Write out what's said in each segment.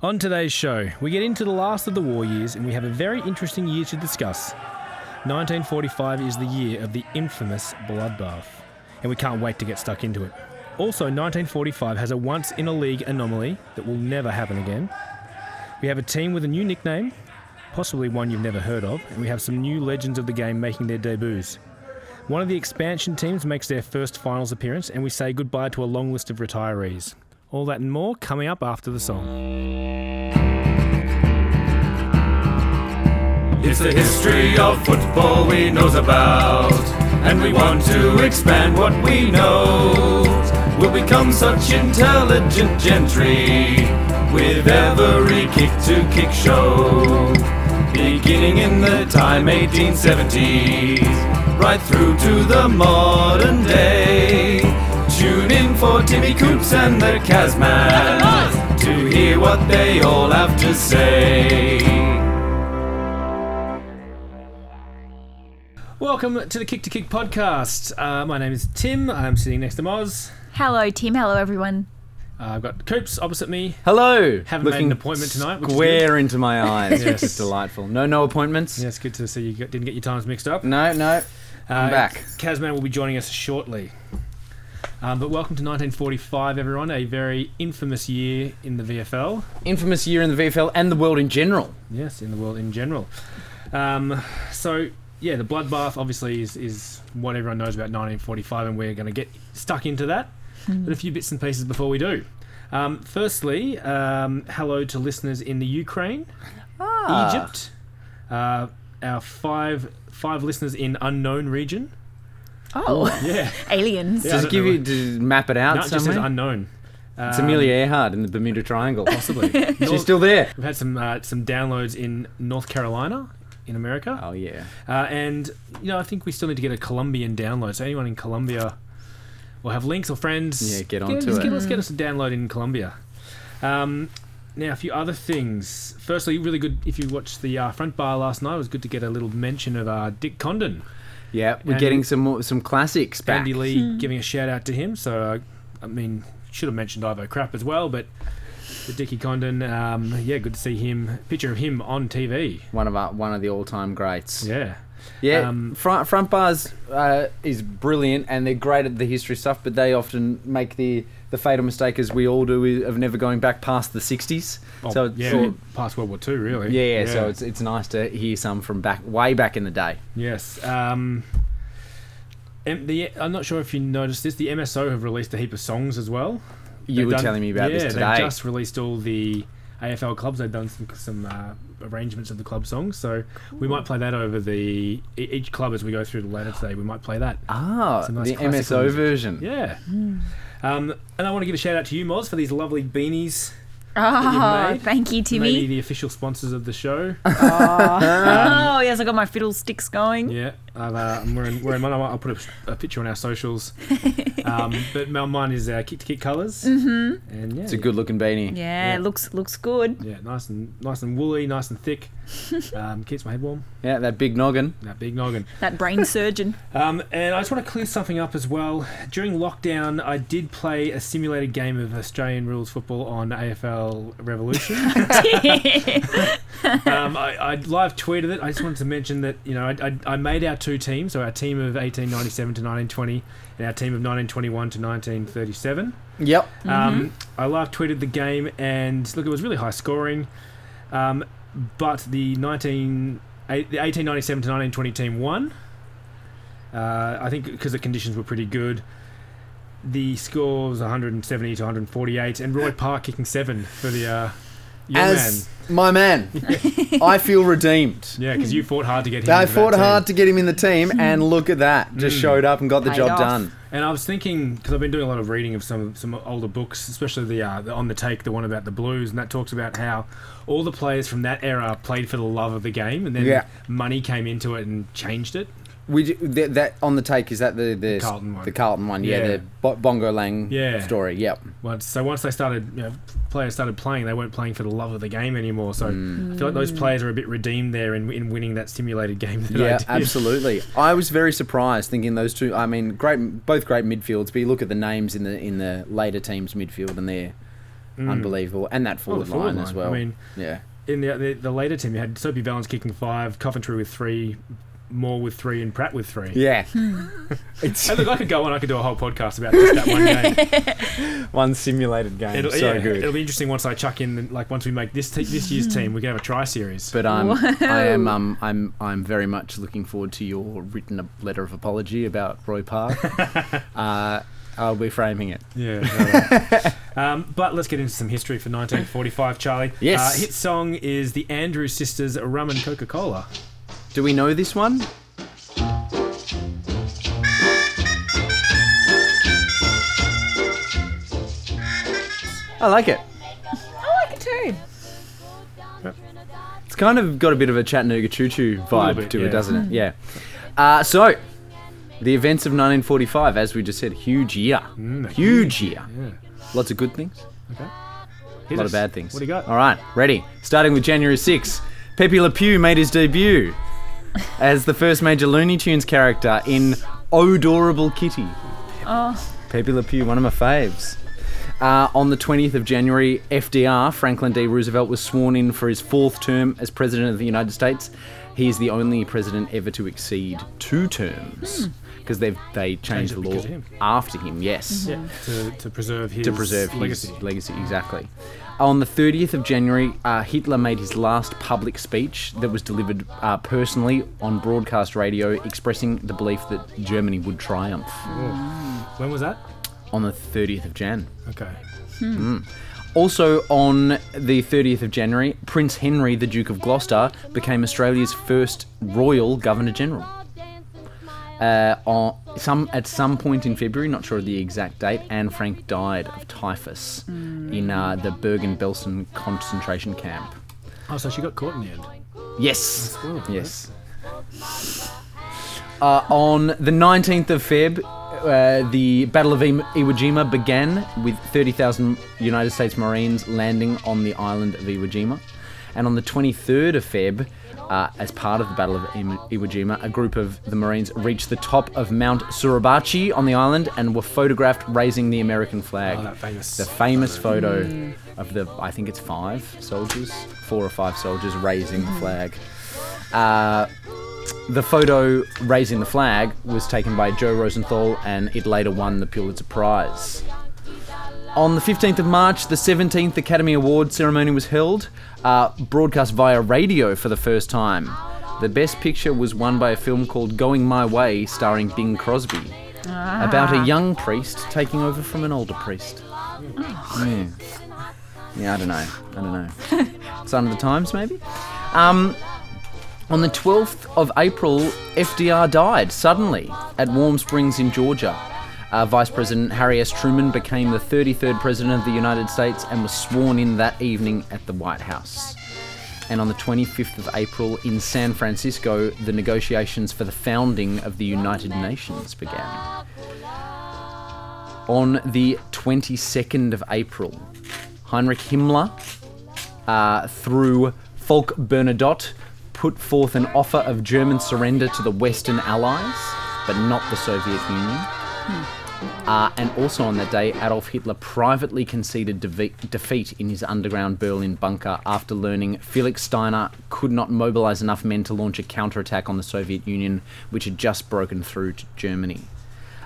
On today's show, we get into the last of the war years and we have a very interesting year to discuss. 1945 is the year of the infamous bloodbath, and we can't wait to get stuck into it. Also, 1945 has a once in a league anomaly that will never happen again. We have a team with a new nickname, possibly one you've never heard of, and we have some new legends of the game making their debuts. One of the expansion teams makes their first finals appearance, and we say goodbye to a long list of retirees. All that and more coming up after the song. It's the history of football we knows about, and we want to expand what we know. We'll become such intelligent gentry with every kick to kick show. Beginning in the time 1870s, right through to the modern day. Tune in for Timmy Coops and the Kazman to hear what they all have to say. Welcome to the Kick to Kick podcast. Uh, my name is Tim. I'm sitting next to Moz. Hello, Tim. Hello, everyone. Uh, I've got Coops opposite me. Hello. Haven't made an appointment tonight, which Square into my eyes. Yes. It's delightful. No, no appointments. Yeah, it's good to see you got- didn't get your times mixed up. No, no. I'm Uh, back. Kazman will be joining us shortly. Um, but welcome to 1945, everyone. A very infamous year in the VFL. Infamous year in the VFL and the world in general. Yes, in the world in general. Um, so, yeah, the bloodbath obviously is, is what everyone knows about 1945, and we're going to get stuck into that. But a few bits and pieces before we do. Um, firstly, um, hello to listeners in the Ukraine, Ah. Egypt, uh, our five five listeners in unknown region. Oh, Yeah, aliens. Yeah. Does it give know. you to map it out no, it just says somewhere? unknown. it's Um, Amelia Earhart in the Bermuda Triangle. Possibly. She's North- still there. We've had some uh, some downloads in North Carolina, in America. Oh yeah. Uh, and you know, I think we still need to get a Colombian download. So anyone in Colombia, will have links or friends. Yeah, get onto onto let's it. Get, let's get us a download in Colombia. Um, now, a few other things. Firstly, really good. If you watched the uh, front bar last night, it was good to get a little mention of uh, Dick Condon. Yeah, we're And- getting some more, some classics back. Andy Lee giving a shout out to him. So, uh, I mean, should have mentioned Ivo Crap as well, but the Dickie Condon, um, yeah, good to see him. Picture of him on TV. One of our, one of the all time greats. Yeah. Yeah, Um, front front bars uh, is brilliant, and they're great at the history stuff. But they often make the the fatal mistake, as we all do, of never going back past the '60s. Oh, so yeah, sort- past World War Two, really. yeah, yeah, so it's it's nice to hear some from back way back in the day. Yes. Um, the I'm not sure if you noticed this. The MSO have released a heap of songs as well. You They've were done- telling me about yeah, this They've today. just released all the AFL clubs. They've done some some uh, arrangements of the club songs. So we might play that over the e- each club as we go through the later today. We might play that. Ah, It's a nice the MSO music. version. Yeah. Um, and I want to give a shout out to you, Moz, for these lovely beanies. that Oh, thank you, Maybe Timmy. the official sponsors of the show. Oh, yes, I got my fiddle sticks going. Yeah, I've, uh, I'm wearing, wearing mine. I'll I'll put a, a picture on our socials. Um, but my- mine is uh, kick to kick colours. Mm-hmm. And yeah, It's a good looking beanie. Yeah, Yeah. looks looks good. Yeah, nice and nice and woolly, nice and thick. Um, keeps my head warm. Yeah, that big noggin. That big noggin. That brain surgeon. Um, and I just want to clear something up as well. During lockdown, I did play a simulated game of Australian rules football on AFL Revolution. um, I, I live tweeted it. I just wanted to mention that you know I, I, I made our two teams, so our team of 1897 to 1920 and our team of 1921 to 1937. Yep. Um, I live tweeted the game, and look, it was really high scoring. Um, but the 19, the 1897 to 1920 team won. Uh, I think because the conditions were pretty good. The score was 170 to 148, and Roy Park kicking seven for the uh, young As my man, I feel redeemed. Yeah, because you fought hard to get him. I into that fought team. hard to get him in the team, and look at that. Just Mm. showed up and got the Paid job off. done. And I was thinking because I've been doing a lot of reading of some some older books, especially the, uh, the on the take, the one about the Blues, and that talks about how all the players from that era played for the love of the game, and then Yeah. money came into it and changed it. We that, that on the take is that the the Carlton one. the Carlton one, yeah, Yeah. the Bo- Bongo Lang Yeah. story. Yep. Once, so once they started, you know, players started playing, they weren't playing for the love of the game anymore. So Mm. I feel like those players are a bit redeemed there in, in winning that stimulated game. That I Yeah, did. absolutely. I was very surprised thinking those two. I mean, great, both great midfields. But you look at the names in the in the later teams midfield, and they're unbelievable, and that Oh, forward, the forward line, as well. I mean, yeah, in the, the the later team, you had Soapy Vallence kicking five, Coventry with three, Moore with three, and Pratt with three. yeah. it's Hey, look, I could go on. I could do a whole podcast about just that one game. one simulated game. It'll, so yeah, good. It'll be interesting once I chuck in, like, once we make this te- this year's team, we can have a try series. But um, I am um, I'm I'm very much looking forward to your written letter of apology about Roy Park. uh, I'll be framing it. Yeah. um, but let's get into some history for 1945, Charlie. Yes. Uh, hit song is the Andrews Sisters' Rum and Coca Cola. Do we know this one? I like it. I like it too. It's kind of got a bit of a Chattanooga Choo Choo vibe bit, to yeah. it, doesn't it? Yeah. Uh, so, the events of 1945, as we just said, huge year. Mm, huge year. Yeah. Lots of good things. Okay. A lot us. of bad things. What do you got? All right, ready. Starting with January 6. Pepe Le Pew made his debut as the first major Looney Tunes character in Odorable Kitty. Oh, Pepe Le Pew, one of my faves. Uh, on the 20th of January, FDR, Franklin D. Roosevelt, was sworn in for his fourth term as President of the United States. He is the only president ever to exceed two terms because they've they changed Changed the it law him. after him. Yes Yeah. To, to preserve his to preserve legacy. his legacy. Exactly. On the 30th of January, uh, Hitler made his last public speech that was delivered uh, personally on broadcast radio, expressing the belief that Germany would triumph. When was that? On the 30th of Jan. Okay. Also, on the 30th of January, Prince Henry, the Duke of Gloucester, became Australia's first Royal Governor General. Uh, on some at some point in February, not sure of the exact date, Anne Frank died of typhus in uh, the Bergen-Belsen concentration camp. Oh, so she got caught in the end. Yes, good, yes. Uh, on the 19th of Feb, uh, the Battle of Iwo Iwo Jima began with 30,000 United States Marines landing on the island of Iwo Jima. And on the 23rd of Feb, uh, as part of the Battle of Iwo Iwo Jima, a group of the Marines reached the top of Mount Suribachi on the island and were photographed raising the American flag. Oh, that famous. The famous photo of the, I think it's five soldiers, four or five soldiers raising the flag. Uh, the photo raising the flag was taken by Joe Rosenthal and it later won the Pulitzer Prize. On the 15th of March, the 17th Academy Award ceremony was held, uh, broadcast via radio for the first time. The best picture was won by a film called Going My Way, starring Bing Crosby, about a young priest taking over from an older priest. Yeah. yeah, I don't know. I don't know. Sign of the Times, maybe? Um, on the 12th of April, FDR died suddenly at Warm Springs in Georgia. Uh, Vice President Harry S. Truman became the 33rd President of the United States and was sworn in that evening at the White House. And on the 25th of April in San Francisco, the negotiations for the founding of the United Nations began. On the 22nd of April, Heinrich Himmler, uh, through Folke Bernadotte, put forth an offer of German surrender to the Western Allies, but not the Soviet Union. Uh, and also on that day, Adolf Hitler privately conceded defe- defeat in his underground Berlin bunker after learning Felix Steiner could not mobilize enough men to launch a counterattack on the Soviet Union, which had just broken through to Germany.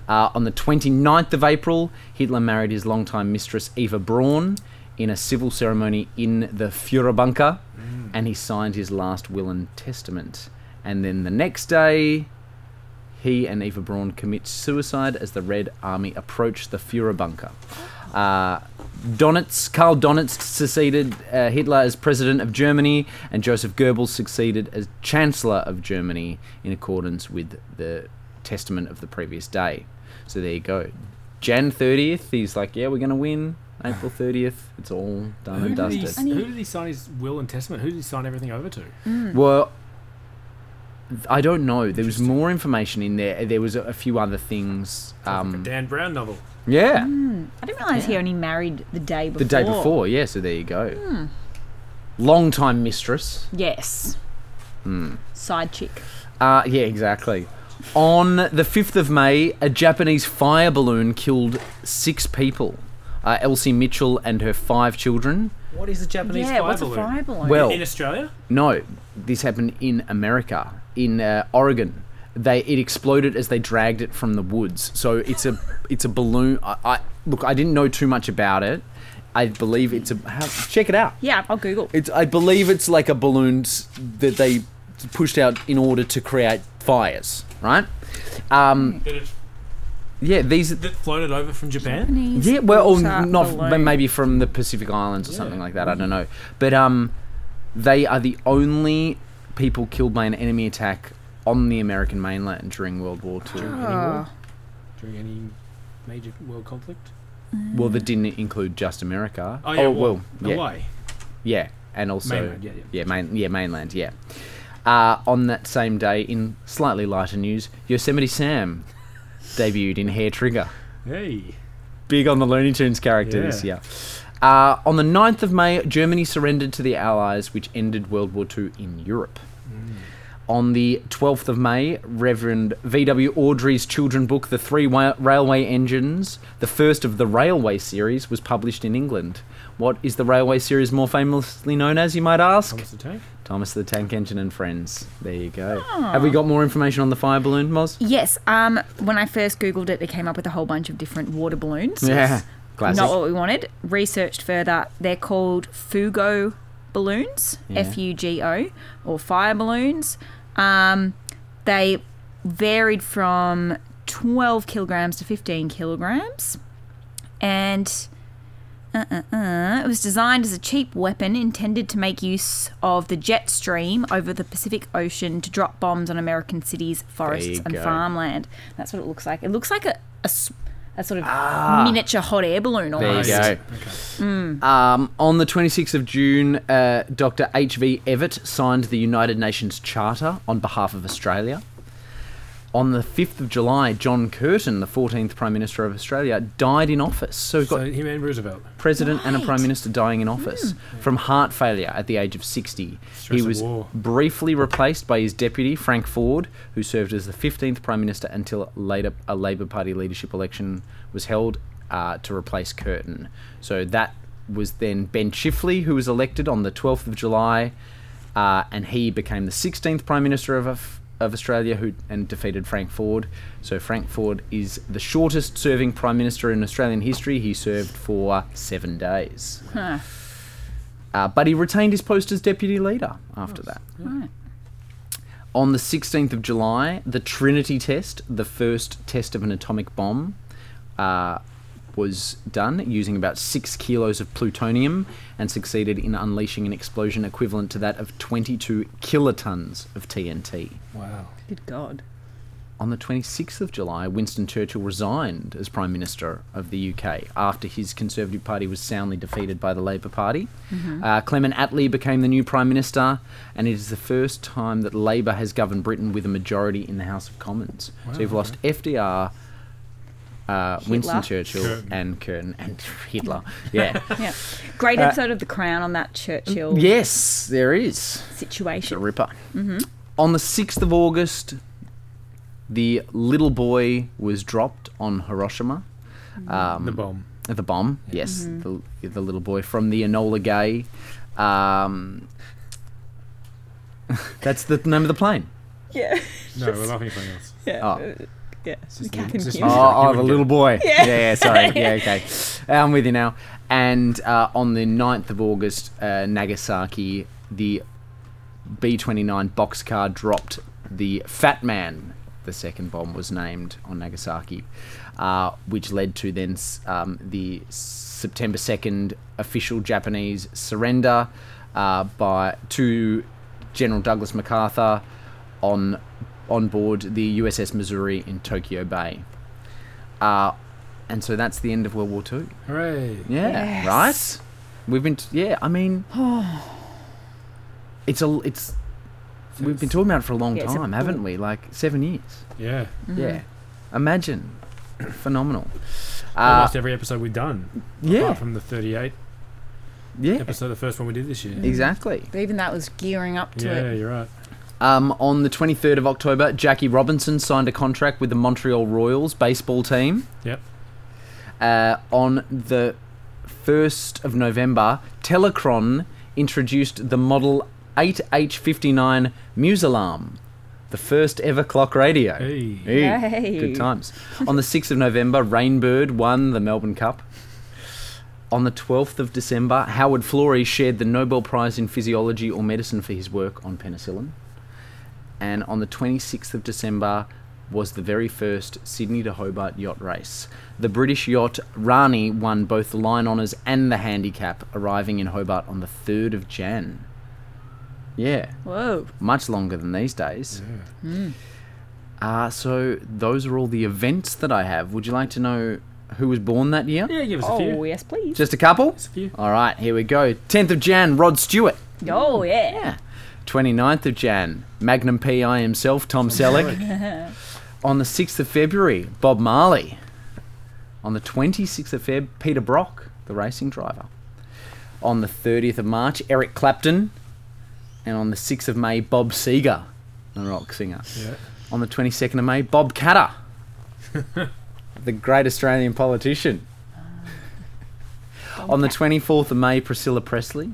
Uh, on the 29th of April, Hitler married his longtime mistress Eva Braun in a civil ceremony in the Führerbunker, and he signed his last will and testament. And then the next day, he and Eva Braun commit suicide as the Red Army approach the Führerbunker. Uh, Donitz, Karl Donitz succeeded uh, Hitler as president of Germany, and Joseph Goebbels succeeded as chancellor of Germany in accordance with the testament of the previous day. So there you go. Jan 30th, he's like, yeah, we're going to win. April 30th, it's all done Who and did, he, dusted. who did he sign his will and testament? Who did he sign everything over to? Well, I don't know. There was more information in there. There was a, a few other things. Like a Um, Dan Brown novel. yeah, I didn't realise he only married the day before. the day before. Yeah, so there you go. Long time mistress. Yes. Hmm. Side chick. Uh, yeah, exactly. On the 5th of May, a Japanese fire balloon killed six people uh, Elsie Mitchell and her five children. What is a Japanese Yeah, fire what's a balloon? fire balloon? Well- in Australia? No, this happened in America, in uh, Oregon. They it exploded as they dragged it from the woods. So it's a it's a balloon. I, I look. I didn't know too much about it. I believe it's a. How, check it out. yeah, I'll Google. It's. I believe it's like a balloon that they pushed out in order to create fires. Right. Um. That it Yeah. These. that floated over from Japan? Japanese Yeah, well, or water not balloon. but maybe from the Pacific Islands or something like that. I don't know, but um, they are the only people killed by an enemy attack on the American mainland during World War Two. Oh. During any major world conflict? Well, that didn't include just America. Oh, yeah, well, well, yeah, Hawaii. yeah, and also Mainland, yeah, yeah. main, yeah, mainland, yeah. Uh, on that same day, in slightly lighter news, Yosemite Sam debuted in Hair Trigger. Hey. big on the Looney Tunes characters. Yeah. Uh, on the 9th of May, Germany surrendered to the Allies, which ended World War II in Europe. On the 12th of May, Reverend V.W. Awdry's children book, The Three Wa- Railway Engines, the first of the Railway series, was published in England. What is the Railway series more famously known as, you might ask? Thomas the Tank? Thomas the Tank Engine and Friends. There you go. Have we got more information on the fire balloon, Moz? Yes. Um, when I first googled it, it came up with a whole bunch of different water balloons. Yeah. Classic. Not what we wanted. Researched further, they're called Fugo balloons, Yeah. F U G O, or fire balloons. Um, they varied from 12 kilograms to 15 kilograms. And uh, uh, uh, it was designed as a cheap weapon intended to make use of the jet stream over the Pacific Ocean to drop bombs on American cities, forests, and go. farmland. That's what it looks like. It looks like a a sort of miniature hot air balloon Ah. There you almost. go. Mm. Um, on the 26th of June, uh, Dr. H.V. Evatt signed the United Nations Charter on behalf of Australia. On the 5th of July, John Curtin, the 14th Prime Minister of Australia, died in office. So we've got So him and Roosevelt. president and a prime minister dying in office from heart failure at the age of 60. Stress he was briefly replaced by his deputy, Frank Forde, who served as the 15th prime minister until later a Labor Party leadership election was held uh, to replace Curtin. So that was then Ben Chifley, who was elected on the 12th of July, uh, and he became the 16th prime minister of. Of Australia, who and defeated Frank Forde. So Frank Forde is the shortest serving prime minister in Australian history. He served for seven days. Huh. Uh, but he retained his post as deputy leader after that. Right. On the 16th of July, the Trinity test, the first test of an atomic bomb, uh, was done using about six kilos of plutonium and succeeded in unleashing an explosion equivalent to that of 22 kilotons of TNT. Wow. Good God. On the 26th of July, Winston Churchill resigned as Prime Minister of the UK after his Conservative Party was soundly defeated by the Labour Party. Uh, Clement Attlee became the new Prime Minister, and it is the first time that Labour has governed Britain with a majority in the House of Commons. so you've lost FDR, uh, Winston Churchill, Curtin. and Curtin, and Hitler. Yeah. Yeah. Great episode of The Crown on that Churchill yes, there is. It's a situation. ripper. On the 6th of August, the little boy was dropped on Hiroshima. Um, The bomb. the bomb, yes, the, the little boy from the Enola Gay. Um, that's the name of the plane. Yeah. No, we're laughing at something else. Yeah. Oh, Yeah. just Kath the- and just oh, oh the little boy. Yeah, yeah, sorry. Yeah, okay. I'm with you now. And uh, on the 9th of August, uh, Nagasaki, the B 29 Bockscar dropped the Fat Man. The second bomb was named on Nagasaki, uh, which led to then um, the September 2nd official Japanese surrender uh, by to General Douglas MacArthur on on board the USS Missouri in Tokyo Bay. Uh, and so that's the end of World War Two. Hooray. Yeah, Yes. right. We've been, t- yeah. I mean, it's a, it's. We've been talking about it for a long Yeah, it's a time, haven't we? Like seven years. Yeah. Yeah. Imagine, phenomenal. Uh, Almost every episode we've done. yeah, Apart from the 38 yeah, episode, the first one we did this year. exactly. But even that was gearing up to Yeah, it. Yeah, you're right. Um, on the 23rd of October, Jackie Robinson signed a contract with the Montreal Royals baseball team. Yep. Uh, on the 1st of November, Telechron introduced the Model 8H59 Muse Alarm, the first ever clock radio. Hey. Hey. Good times. On the 6th of November, Rainbird won the Melbourne Cup. On the 12th of December, Howard Florey shared the Nobel Prize in Physiology or Medicine for his work on penicillin. And on the 26th of December was the very first Sydney to Hobart yacht race. The British yacht Rani won both the line honours and the handicap, arriving in Hobart on the 3rd of Jan. Yeah, Whoa. much longer than these days. Yeah. Uh, so those are all the events that I have. Would you like to know who was born that year? Yeah, give us a few. Oh, yes, please. Just a couple? Just a few. All right, here we go. 10th of Jan, Rod Stewart. oh, yeah. Yeah. 29th of Jan, Magnum PI himself, Tom Selleck. On the 6th of February, Bob Marley. On the 26th of Feb, Peter Brock, the racing driver. On the 30th of March, Eric Clapton. And on the 6th of May, Bob Seger, the rock singer. Yeah. On the 22nd of May, Bob Katter, the great Australian politician. Ah. on the 24th of May, Priscilla Presley.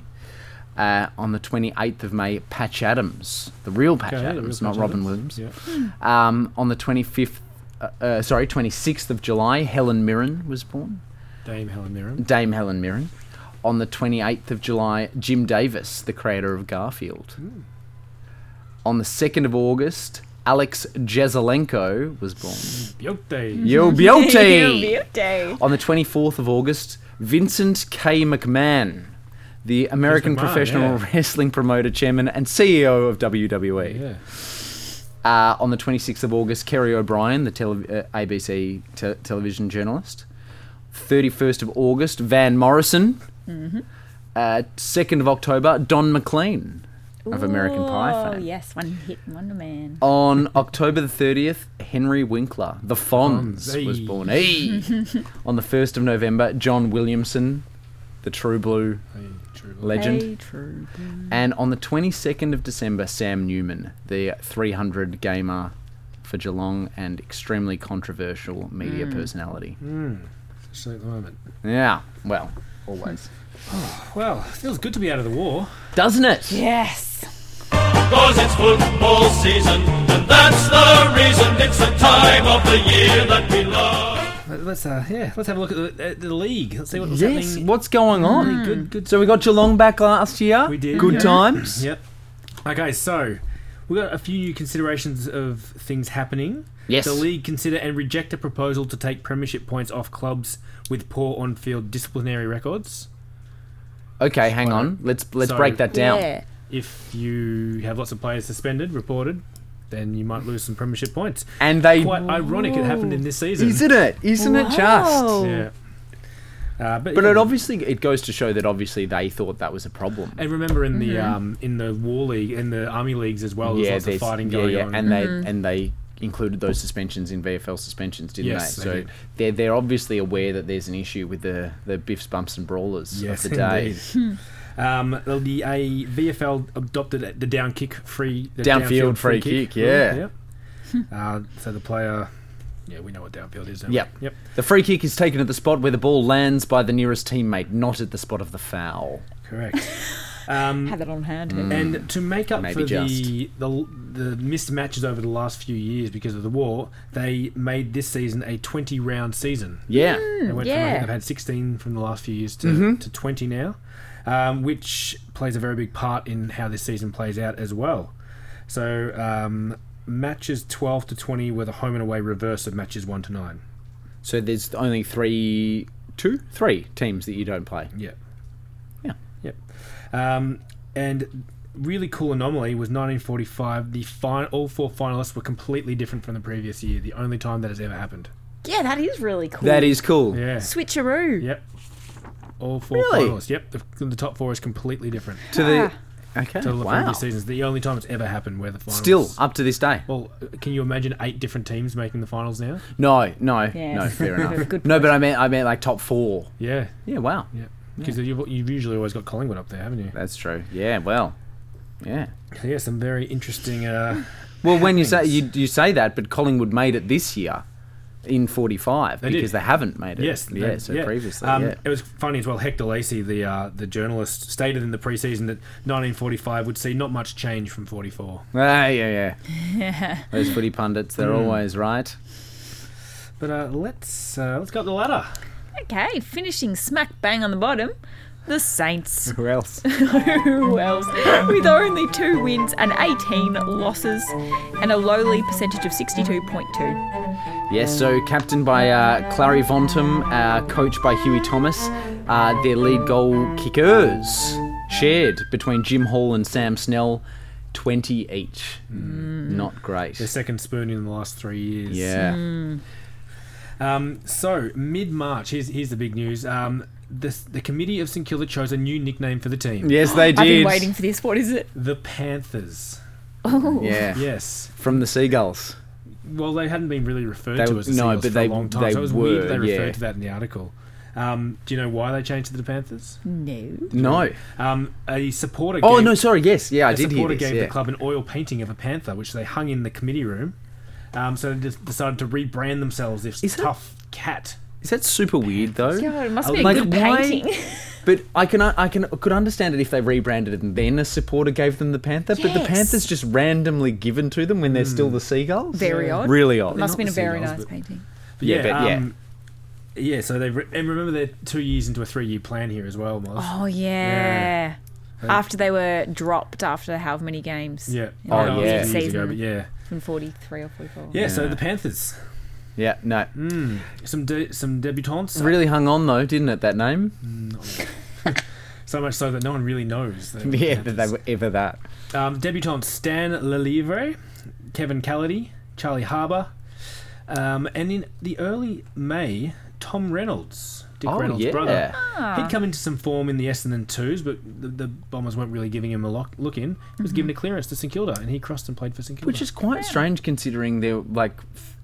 Uh, on the 28th of May, Patch Adams, the real Patch Okay, Adams, real not Patch Robin Adams. Williams. Yeah. Um, on the 25th, uh, uh, sorry, 26th of July, Helen Mirren was born. Dame Helen Mirren. Dame Helen Mirren. On the 28th of July, Jim Davis, the creator of Garfield. On the 2nd of August, Alex Jesaulenko was born. Biote. Yo, beauty! Beauty. On the 24th of August, Vincent K. McMahon, the American McMahon, professional yeah. wrestling promoter, chairman, and CEO of WWE. Yeah. Uh, on the 26th of August, Kerry O'Brien, the tele- uh, ABC te- television journalist. 31st of August, Van Morrison. Uh, 2nd of October, Don McLean of American Pie Oh, fame. yes. One hit Wonder Man. On October the 30th, Henry Winkler, the Fonz, Fonz, was born. Hey! On the 1st of November, John Williamson, the True Blue Hey, true. legend. Hey, true. And on the 22nd of December, Sam Newman, the 300 gamer for Geelong and extremely controversial media hmm. personality. Especially at the moment. Yeah, well, always. Well, feels good to be out of the war. Doesn't it? Yes. Cause it's football season, and that's the reason it's the time of the year that we love. Let- Let's uh, yeah, let's have a look at the, at the league. Let's see what was Yes, happening. what's going on? Good, good. So we got Geelong back last year. We did, Good yeah. times. Yep. Okay, so we got a few considerations of things happening. Yes. The league consider and reject a proposal to take premiership points off clubs with poor on-field disciplinary records. Okay, hang on. Let's let's So- break that down. Yeah. If you have lots of players suspended, reported, then you might lose some premiership points. And they Quite ironic it happened in this season. Isn't it? Isn't it just? Yeah. Uh, but But yeah, it obviously it goes to show that obviously they thought that was a problem. And remember in the um, in the war league, in the army leagues as well, there's lots of fighting yeah, going yeah, on. and they and they included those suspensions in VFL suspensions, didn't Yes, they? they So did. they're they're obviously aware that there's an issue with the the biffs, bumps, and brawlers yes, of the day. Indeed. um, the the- a VFL adopted the down kick free, the Downfield free kick, rule, yeah. yep. uh, so the player, yeah, we know what downfield is. Don't Yep. We? Yep. The free kick is taken at the spot where the ball lands by the nearest teammate, not at the spot of the foul. Correct. Um, Have it on hand. And to make up Maybe for the, the the missed matches over the last few years because of the war, they made this season a 20 round season. Yeah. They went from, I yeah. think they've had 16 from the last few years to, Mm-hmm. to 20 now, um, which plays a very big part in how this season plays out as well. So um, matches 12 to 20 were the home and away reverse of matches 1 to 9. So there's only three, two, three teams that you don't play. Yeah. Yeah. Yep. Um, and really cool anomaly was 1945. The fin- all four finalists were completely different from the previous year. The only time that has ever happened. Yeah, that is really cool. That is cool. Yeah. Switcheroo. Yep. All four Really? finalists. Yep. The, the top four is completely different To the Ah. okay, to the wow. previous seasons. The only time it's ever happened where the finals. Still up to this day. Well, can you imagine eight different teams making the finals now? No, no, Yeah. no. Fair enough. Good no, but I meant I meant like top four. Yeah. Yeah. Wow. Yeah. Because you've, you've usually always got Collingwood up there, haven't you? That's true. Yeah. Well. Yeah. Yeah, some very interesting. Uh, Well, when you say you, you say that, but Collingwood made it this year. In 45 They because did. they haven't made it. Yes, yeah. they- so previously, Um, yeah. It was funny as well. Hector Lacey, the uh, the journalist, stated in the preseason that 1945 would see not much change from 44. Ah, yeah, yeah. Those footy pundits, they're Hmm. always right. But uh, let's uh, let's go up the ladder. Okay, finishing smack bang on the bottom, the Saints. Who else? Who else? With only two wins and 18 losses and a lowly percentage of 62.2. Yes, so captained by uh, Clary Vontom, uh, coached by Huey Thomas. Uh, their lead goal kickers shared between Jim Hall and Sam Snell, 20 each. Not great. Their second spoon in the last three years. Yeah. Um, so mid March, here's here's the big news. Um, the the committee of St Kilda chose a new nickname for the team. Yes, they did. I've been waiting for this. What is it? The Panthers. Oh. Yeah. Yes. From the Seagulls. Well, they hadn't been really referred They- to as the no, Seagulls but for they- a long time. they so it was weird were, that they referred yeah. to that in the article. Um, do you know why they changed to the Panthers? No. No. Um, a supporter. Oh, gave, no, sorry. Yes. Yeah, I did hear supporter gave Yeah. the club an oil painting of a panther, which they hung in the committee room. Um, so they just decided to rebrand themselves this Is that- tough cat. Is that super weird, though? God, it must Uh, be a like, good why- painting. But I can I can could understand it if they rebranded it and then a supporter gave them the panther. But the panther's just randomly given to them when they're still the seagulls. Very odd. Really odd. Must have been a very nice but- painting. But Yeah, yeah, but yeah. um, yeah. So they re- and remember they're two years into a three-year plan here as well, Moz. Oh, yeah. After they were dropped after how many games. Yeah. Oh, yeah. a few years Season. ago, but yeah. From 43 or 44. Yeah, so the Panthers. Yeah, no. Some de- some debutantes. Really hung on though, didn't it? That name. So much so that no one really knows. they were Yeah, that they were ever that. Um, debutantes Stan Lelivre, Kevin Callady, Charlie Harbour, um, and in the early May, Tom Reynolds, Dick Oh, Reynolds' yeah. brother. Ah. He'd come into some form in the Essendon twos, but the, the Bombers weren't really giving him a look, look in. He was given a clearance to St Kilda, and he crossed and played for St Kilda. Which is quite strange considering they're like f-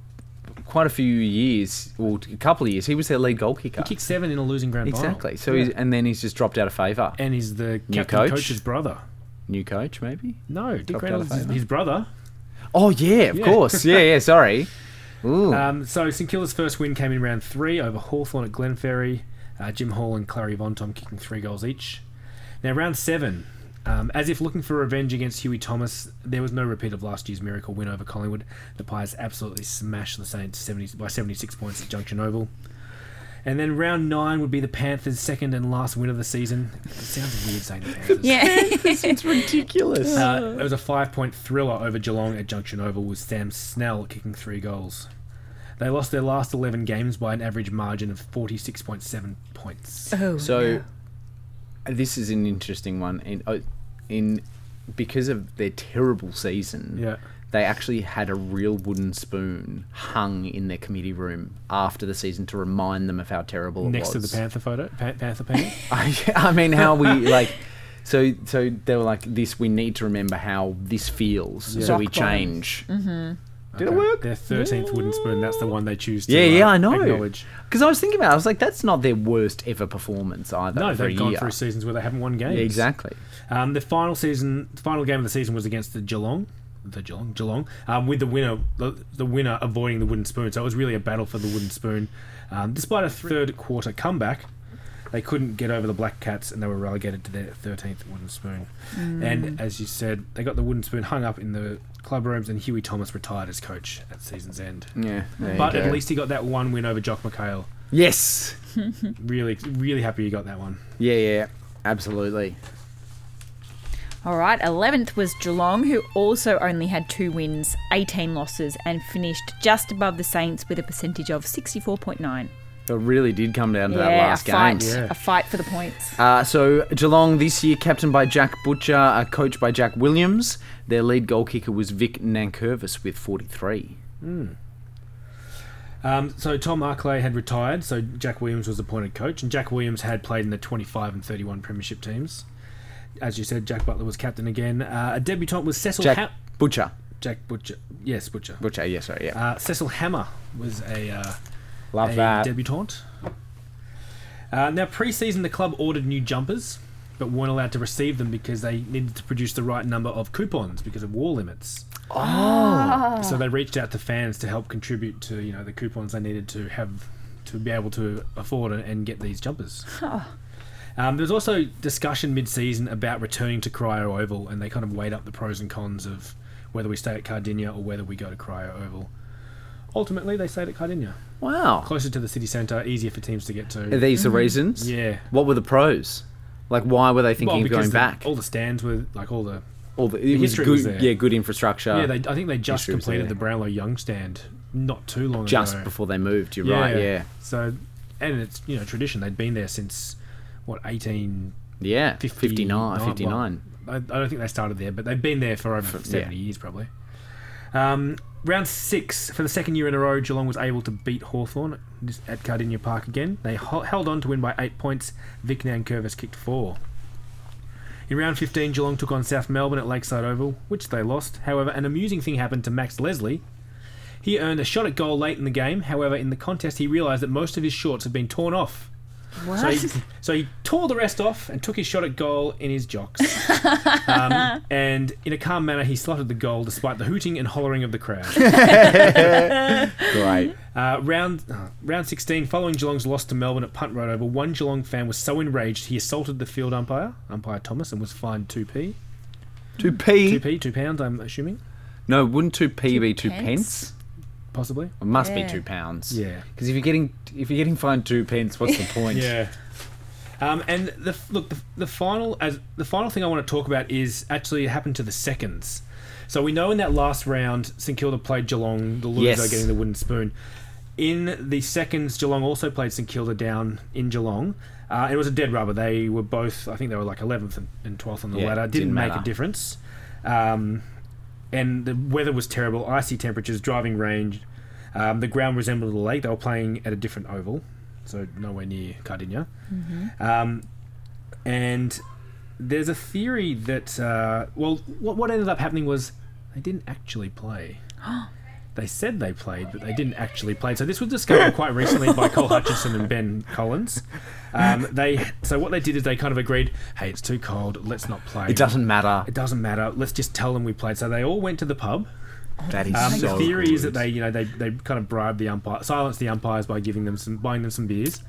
quite a few years, well, a couple of years. He was their lead goal kicker. he kicked seven in a losing grand final. Exactly. So Yeah. he's, and then he's just dropped out of favour. and he's the New captain coach? coach's brother. New coach, maybe. No, Dick Reynolds is his brother. Oh yeah, of Yeah. course. Yeah, yeah. Sorry. Um, so St Kilda's first win came in round three over Hawthorn at Glenferrie. Uh, Jim Hall and Clary Vontom kicking three goals each. Now round seven, um, as if looking for revenge against Huey Thomas, there was no repeat of last year's miracle win over Collingwood. The Pies absolutely smashed the Saints 70, by 76 points at Junction Oval. And then round nine would be the Panthers' second and last win of the season. It sounds weird saying the Panthers. Yeah. it's ridiculous. Uh, it was a five-point thriller over Geelong at Junction Oval with Sam Snell kicking three goals. They lost their last 11 games by an average margin of 46.7 points. oh. So this is an interesting one. In, uh, in because of their terrible season, Yeah. they actually had a real wooden spoon hung in their committee room after the season to remind them of how terrible Next it to the Panther photo, pa- Panther painting. I, I mean, how we like. So, so they were like, "This we need to remember how this feels, Yeah. so we Rock bottom. Change." Did it work? Their 13th wooden spoon, that's the one they choose to Yeah, yeah, uh, I know. Because I was thinking about, it, I was like, "That's not their worst ever performance either." No, they've gone year. through seasons where they haven't won games. Yeah, exactly. Um, the final season, final game of the season was against the Geelong, the Geelong, Geelong, um, with the winner, the, the winner avoiding the wooden spoon. So it was really a battle for the wooden spoon. Um, despite a third quarter comeback, they couldn't get over the Black Cats, and they were relegated to their 13th wooden spoon. And mm. as you said, they got the wooden spoon hung up in the club rooms, and Huey Thomas retired as coach at season's end. Yeah, But at least he got that one win over Jock McHale. yes, Really, really happy you got that one. yeah, yeah, absolutely. All right, 11th was Geelong, who also only had two wins, 18 losses, and finished just above the Saints with a percentage of 64.9. It really did come down to that Yeah, a last fight, game. Yeah. a fight for the points. Uh, so Geelong this year, captained by Jack Butcher, uh, coached by Jack Williams. Their lead goal kicker was Vic Nankervis with 43. Um, so Tom Arklay had retired, so Jack Williams was appointed coach, and Jack Williams had played in the 25 and 31 premiership teams. As you said, Jack Butler was captain again. Uh, a debutant was Cecil Jack Ha- Butcher. Jack Butcher. Yes, Butcher. Butcher, yeah, sorry, yeah. Uh, Cecil Hammer was a, uh, Love a that. debutante. Uh, now, pre-season, the club ordered new jumpers but weren't allowed to receive them because they needed to produce the right number of coupons because of war limits. Ah. So they reached out to fans to help contribute to you know the coupons they needed to have to be able to afford and, and get these jumpers. Um, there was also discussion mid-season about returning to Corio Oval, and they kind of weighed up the pros and cons of whether we stay at Kardinia or whether we go to Corio Oval. Ultimately, they stayed at Kardinia, Wow. closer to the city centre, easier for teams to get to. Are these the reasons? Yeah. What were the pros? Like, why were they thinking Well, of going the- back? all the stands were like all the All the, it was history good, was there. yeah, good infrastructure. yeah. They, I think they just history completed the Brownlow Young stand not too long just ago. Just before they moved. You're right. Yeah. So, and it's you know tradition. They'd been there since what eighteen Yeah. 50, 59. well, 59. I, I don't think they started there, but they've been there for over For- 70 yeah. years probably. Um, round six, for the second year in a row, Geelong was able to beat Hawthorn at Kardinia Park again. They ho- held on to win by eight points. Vic Nankervis kicked four. In round 15, Geelong took on South Melbourne at Lakeside Oval, which they lost. However, an amusing thing happened to Max Leslie. He earned a shot at goal late in the game. However, in the contest, he realised that most of his shorts had been torn off. What? So he, so he tore the rest off and took his shot at goal in his jocks. um, and in a calm manner, he slotted the goal despite the hooting and hollering of the crowd. Great. Uh, round uh, round 16, following Geelong's loss to Melbourne at Punt Road Oval, one Geelong fan was so enraged he assaulted the field umpire, umpire Thomas, and was fined 2p. Two p. 2p, 2 pounds, I'm assuming. No, wouldn't two p Two be two pence? pence? Possibly. It must Yeah. be two pounds. Yeah. Because if you're getting if you're getting fined two pence, what's the point? Yeah. Um, and the look, the, the final as the final thing I want to talk about is actually it happened to the seconds. So we know in that last round, St Kilda played Geelong, the loser Yes. getting the wooden spoon. In the seconds, Geelong also played St Kilda down in Geelong. Uh, it was a dead rubber. They were both, I think they were like 11th and- and 12th on the Yeah, ladder. didn't Didn't make matter. a difference. Um, and the weather was terrible, icy temperatures, driving range. Um, the ground resembled a lake. They were playing at a different oval, so nowhere near Kardinia. Um, and there's a theory that, uh, well, what, what ended up happening was they didn't actually play. They said they played, but they didn't actually play. So this was discovered quite recently by Col Hutchinson and Ben Collins. Um, they so what they did is they kind of agreed, hey, it's too cold, let's not play. It doesn't matter. It doesn't matter. Let's just tell them we played. So they all went to the pub. That is Um, so the theory is that they, you know, they, they kind of bribed the umpire, silenced the umpires by giving them some, buying them some beers,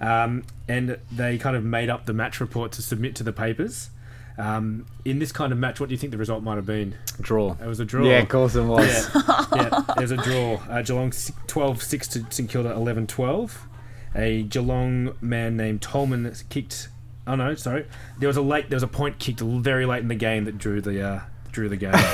um, and they kind of made up the match report to submit to the papers. Um, in this kind of match, what do you think the result might have been? draw. It was a draw. Yeah, of course it was. Yeah, yeah, it was a draw. Uh, Geelong 12 6 to St Kilda 11 12. A Geelong man named Tolman kicked. Oh no, sorry. There was a late. There was a point kicked very late in the game that drew the uh, drew the game.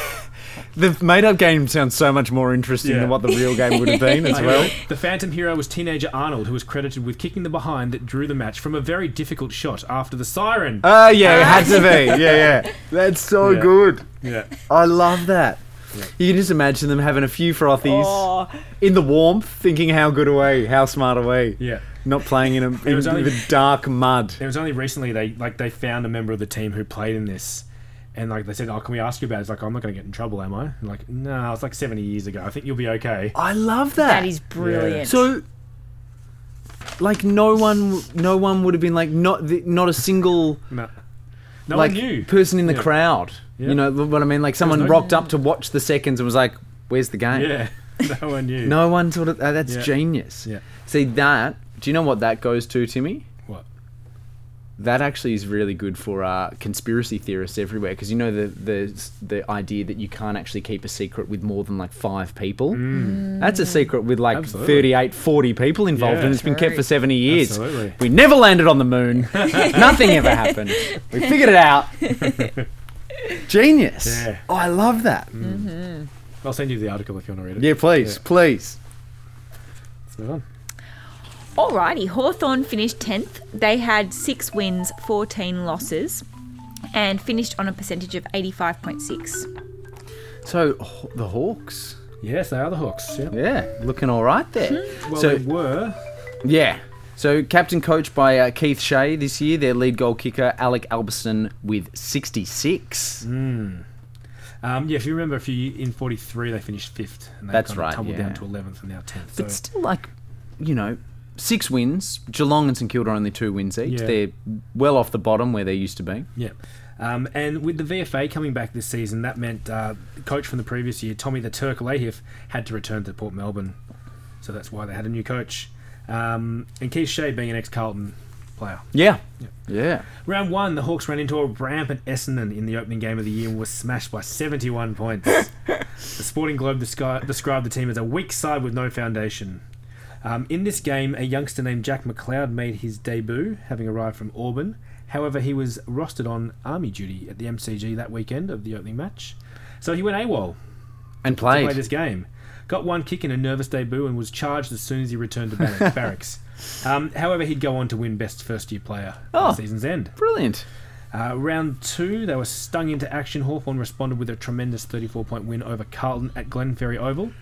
The made-up game sounds so much more interesting Yeah. than what the real game would have been as I well. The phantom hero was teenager Arnold, who was credited with kicking the behind that drew the match from a very difficult shot after the siren. Oh yeah, it had to be. Yeah, yeah. That's so Yeah. good. yeah. I love that. You can just imagine them having a few frothies Oh, in the warmth, thinking how good away, how smart away. Yeah. Not playing in, a, in was only- the dark mud. It was only recently they like they found a member of the team who played in this, and like they said, "Oh, can we ask you about?" it? It's like, "I'm not going to get in trouble, am I?" And like, no, it's like 70 years ago. I think you'll be okay. I love that. that is brilliant. So, like, no one, no one would have been like, not, the, not a single No, no like one knew. person in the Yeah. crowd. Yeah. You know what I mean? Like, someone no- rocked up to watch the seconds and was like, "Where's the game?" Yeah, no one knew. No one sort of. Uh, that's Yeah. genius. Yeah. See that? Do you know what that goes to, Timmy? What? That actually is really good for uh, conspiracy theorists everywhere because you know the, the the idea that you can't actually keep a secret with more than like five people. That's a secret with like Mm. Absolutely. 38, 40 people involved, Yeah. and it's been kept for 70 years. Absolutely. We never landed on the moon. Nothing ever happened. We figured it out. Genius. Yeah. Oh, I love that. I'll send you the article if you want to read it. Yeah, please, Yeah. please. Let's move on. Alrighty, Hawthorn finished 10th. They had six wins, 14 losses, and finished on a percentage of 85.6. So the Hawks, Yes, they are the Hawks. Yeah. yeah, looking all right there. Well, so they were. Yeah. So captain coached by uh, Keith Shea this year. Their lead goal kicker Alec Albiston with 66. Um, yeah, if you remember, a few in '43 they finished fifth, and they That's kind of right, tumbled yeah. down to 11th and now 10th. But So still, like, you know, six wins. Geelong and St Kilda only two wins each. Yeah. They're well off the bottom where they used to be. Yeah. Um, and with the VFA coming back this season, that meant uh, coach from the previous year, Tommy the Turk Lahiff, had to return to Port Melbourne. So that's why they had a new coach. Um, and Keith Shea being an ex Carlton player. Yeah. Yeah. Round one, the Hawks ran into a rampant Essendon in the opening game of the year and was smashed by 71 points. the Sporting Globe descri- described the team as a weak side with no foundation. Um, in this game, a youngster named Jack McLeod made his debut, having arrived from Auburn. However, he was rostered on army duty at the MCG that weekend of the opening match. So he went AWOL And play played. this game. Got one kick in a nervous debut and was charged as soon as he returned to barracks. Um, however, he'd go on to win Best First Year Player Oh. at the season's end. Brilliant. Uh, round two, they were stung into action. Hawthorn responded with a tremendous 34 point win over Carlton at Glenferrie Oval.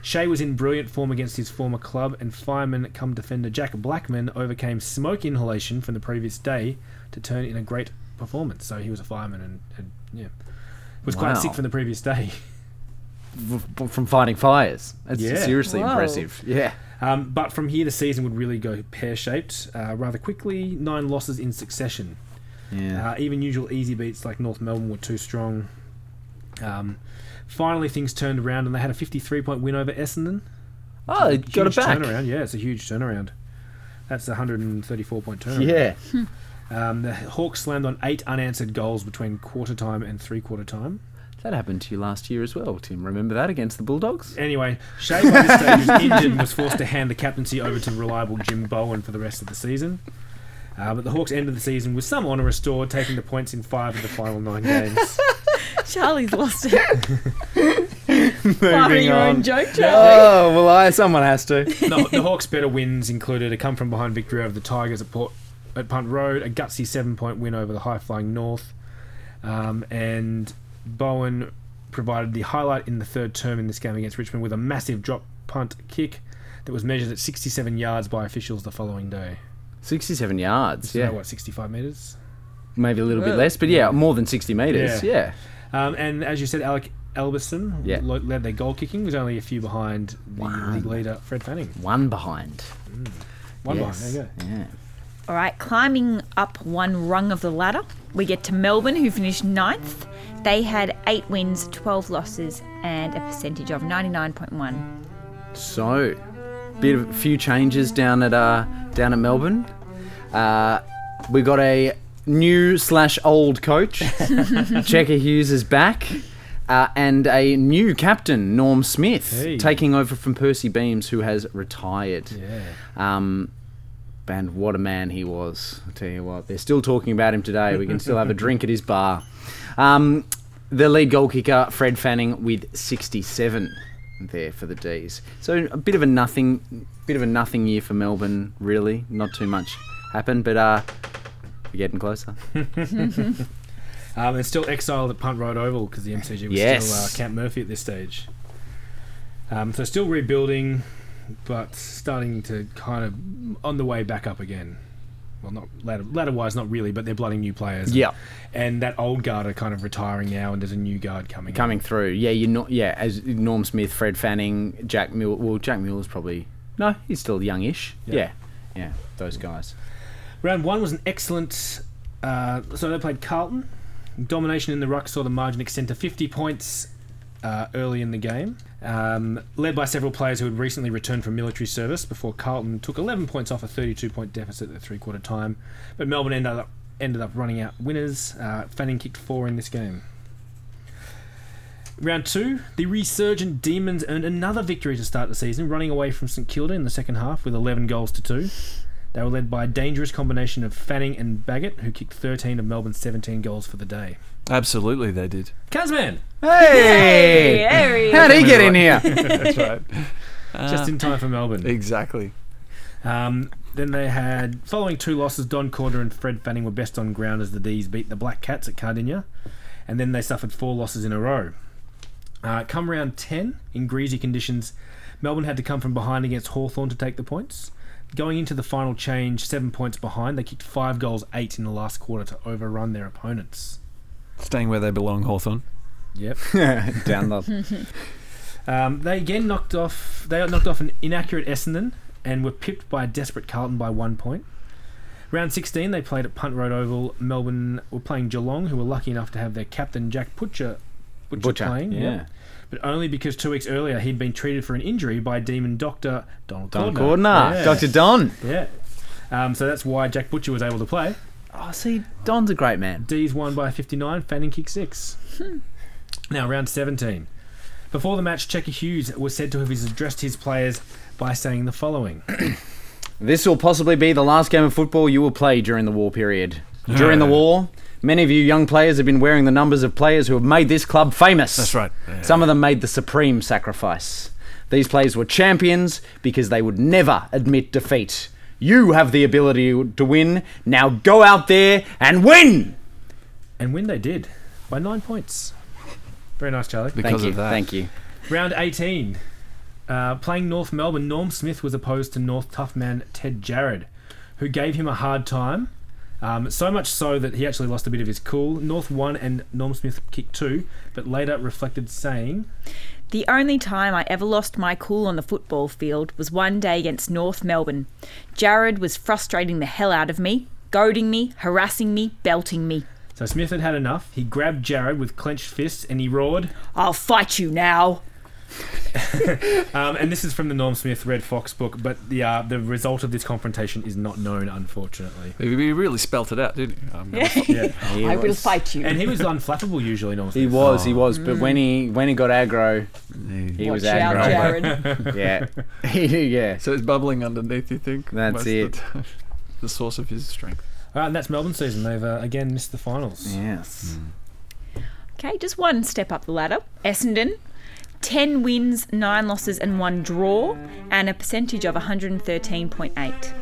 Shea was in brilliant form against his former club, and fireman come defender Jack Blackman overcame smoke inhalation from the previous day to turn in a great performance. So he was a fireman and, and yeah, was quite sick from the previous day. From fighting fires. That's Yeah. seriously Whoa. impressive. Yeah. Um, but from here, the season would really go pear shaped uh, rather quickly. Nine losses in succession. Yeah. Uh, even usual easy beats like North Melbourne were too strong. Um, finally, things turned around and they had a 53 point win over Essendon. oh, they got it back. Turnaround, yeah, it's a huge turnaround. That's a 134 point turnaround. Yeah. Um, the Hawks slammed on eight unanswered goals between quarter time and three quarter time. That happened to you last year as well, Tim. Remember that against the Bulldogs? Anyway, Shea by this stage was injured and was forced to hand the captaincy over to reliable Jim Bohan for the rest of the season. Uh, but the Hawks ended the season with some honour restored, taking the points in five of the final nine games. Charlie's lost it. Moving your own joke, Charlie. Oh, well, I, someone has to. the, the Hawks' better wins included a come from behind victory over the Tigers at Port at Punt Road, a gutsy seven point win over the high flying North, um, and Bohan provided the highlight in the third term in this game against Richmond with a massive drop punt kick that was measured at 67 yards by officials the following day. 67 yards. So Yeah. what, 65 metres? Maybe a little bit less, but yeah, more than 60 metres. Yeah. Yeah. Um, and as you said, Alec Albiston Yeah. led their goal kicking, was only a few behind the Wow. league leader Fred Fanning. One behind. One yes. behind, there you go. Yeah. All right, climbing up one rung of the ladder, we get to Melbourne, who finished ninth. They had eight wins, 12 losses, and a percentage of 99.1. So, bit of a few changes down at uh, down at Melbourne. Uh, we got a new slash old coach. Checker Hughes is back, uh, and a new captain, Norm Smith, Hey. taking over from Percy Beames, who has retired. Yeah. Um, and what a man he was! I tell you what, they're still talking about him today. We can still have a drink at his bar. Um, the lead goal kicker, Fred Fanning, with 67 there for the D's. So a bit of a nothing, bit of a nothing year for Melbourne. Really, not too much happened, but uh, we're getting closer. Um, and still exiled at Punt Road Oval because the MCG was Yes. still uh, Camp Murphy at this stage. Um, so still rebuilding, but starting to kind of on the way back up again. Well, not ladder, ladder wise, not really, but they're blooding new players. And, Yeah. and that old guard are kind of retiring now, and there's a new guard coming. Coming through, yeah, you're not. yeah, as Norm Smith, Fred Fanning, Jack Mill. Well, Jack Mueller's probably no, he's still youngish. Yeah. Yeah, yeah, those guys. Round one was an excellent. Uh, so they played Carlton. Domination in the ruck saw the margin extend to 50 points uh, early in the game, um, led by several players who had recently returned from military service before Carlton took 11 points off a 32 point deficit at three quarter time. But Melbourne ended up, ended up running out winners. Uh, Fanning kicked four in this game. Round two, the resurgent Demons earned another victory to start the season, running away from St Kilda in the second half with 11 goals to two. They were led by a dangerous combination of Fanning and Baggett, who kicked 13 of Melbourne's 17 goals for the day. Absolutely, they did. Kazman! Hey, there he how'd he get in here? That's right. Just in time for Melbourne. Exactly. Um, then they had, following two losses, Don Cordner and Fred Fanning were best on ground as the D's beat the Black Cats at Kardinia. And then they suffered four losses in a row. Uh, come round 10, in greasy conditions, Melbourne had to come from behind against Hawthorn to take the points. Going into the final change, seven points behind, they kicked five goals, eight in the last quarter to overrun their opponents. Staying where they belong, Hawthorn. Yep. Down the Um, they again knocked off. They knocked off an inaccurate Essendon and were pipped by a desperate Carlton by one point. Round 16, they played at Punt Road Oval. Melbourne were playing Geelong, who were lucky enough to have their captain Jack Butcher, Butcher, Butcher, playing. yeah. But only because two weeks earlier he'd been treated for an injury by demon doctor Donald Don Cordner. Yeah. Dr. Don. Yeah. Um, so that's why Jack Butcher was able to play. Oh, see, Don's a great man. D's won by 59, Fanning kicked six. now, round 17. Before the match, Checker Hughes was said to have addressed his players by saying the following. This will possibly be the last game of football you will play during the war period. During the war, many of you young players have been wearing the numbers of players who have made this club famous. That's right. Yeah. Some of them made the supreme sacrifice. These players were champions because they would never admit defeat. You have the ability to win. Now go out there and win. And win they did by nine points. Very nice, Charlie. Because Thank you. of that. Thank you. Round 18. Uh, playing North Melbourne, Norm Smith was opposed to North tough man Ted Jarrett, who gave him a hard time. Um, so much so that he actually lost a bit of his cool. North won and Norm Smith kicked two, but later reflected saying, The only time I ever lost my cool on the football field was one day against North Melbourne. Jarrett was frustrating the hell out of me, goading me, harassing me, belting me. So Smith had had enough. He grabbed Jarrett with clenched fists and he roared. I'll fight you now. Um, and this is from the Norm Smith Red Fox book, but the uh, the result of this confrontation is not known, unfortunately. He he really spelt it out, didn't he? Um, Yeah. He I will fight you. and he was unflappable usually, Norm Smith. He was, he was, Mm. but when he when he got aggro, he was Watch out, aggro. Jarrett. Yeah, yeah. So it's bubbling underneath, you think? That's it. The, the source of his strength. All right, and that's Melbourne season. They've uh, again missed the finals. Yes. Okay, just one step up the ladder. Essendon, 10 wins, 9 losses, and 1 draw, and a percentage of 113.8.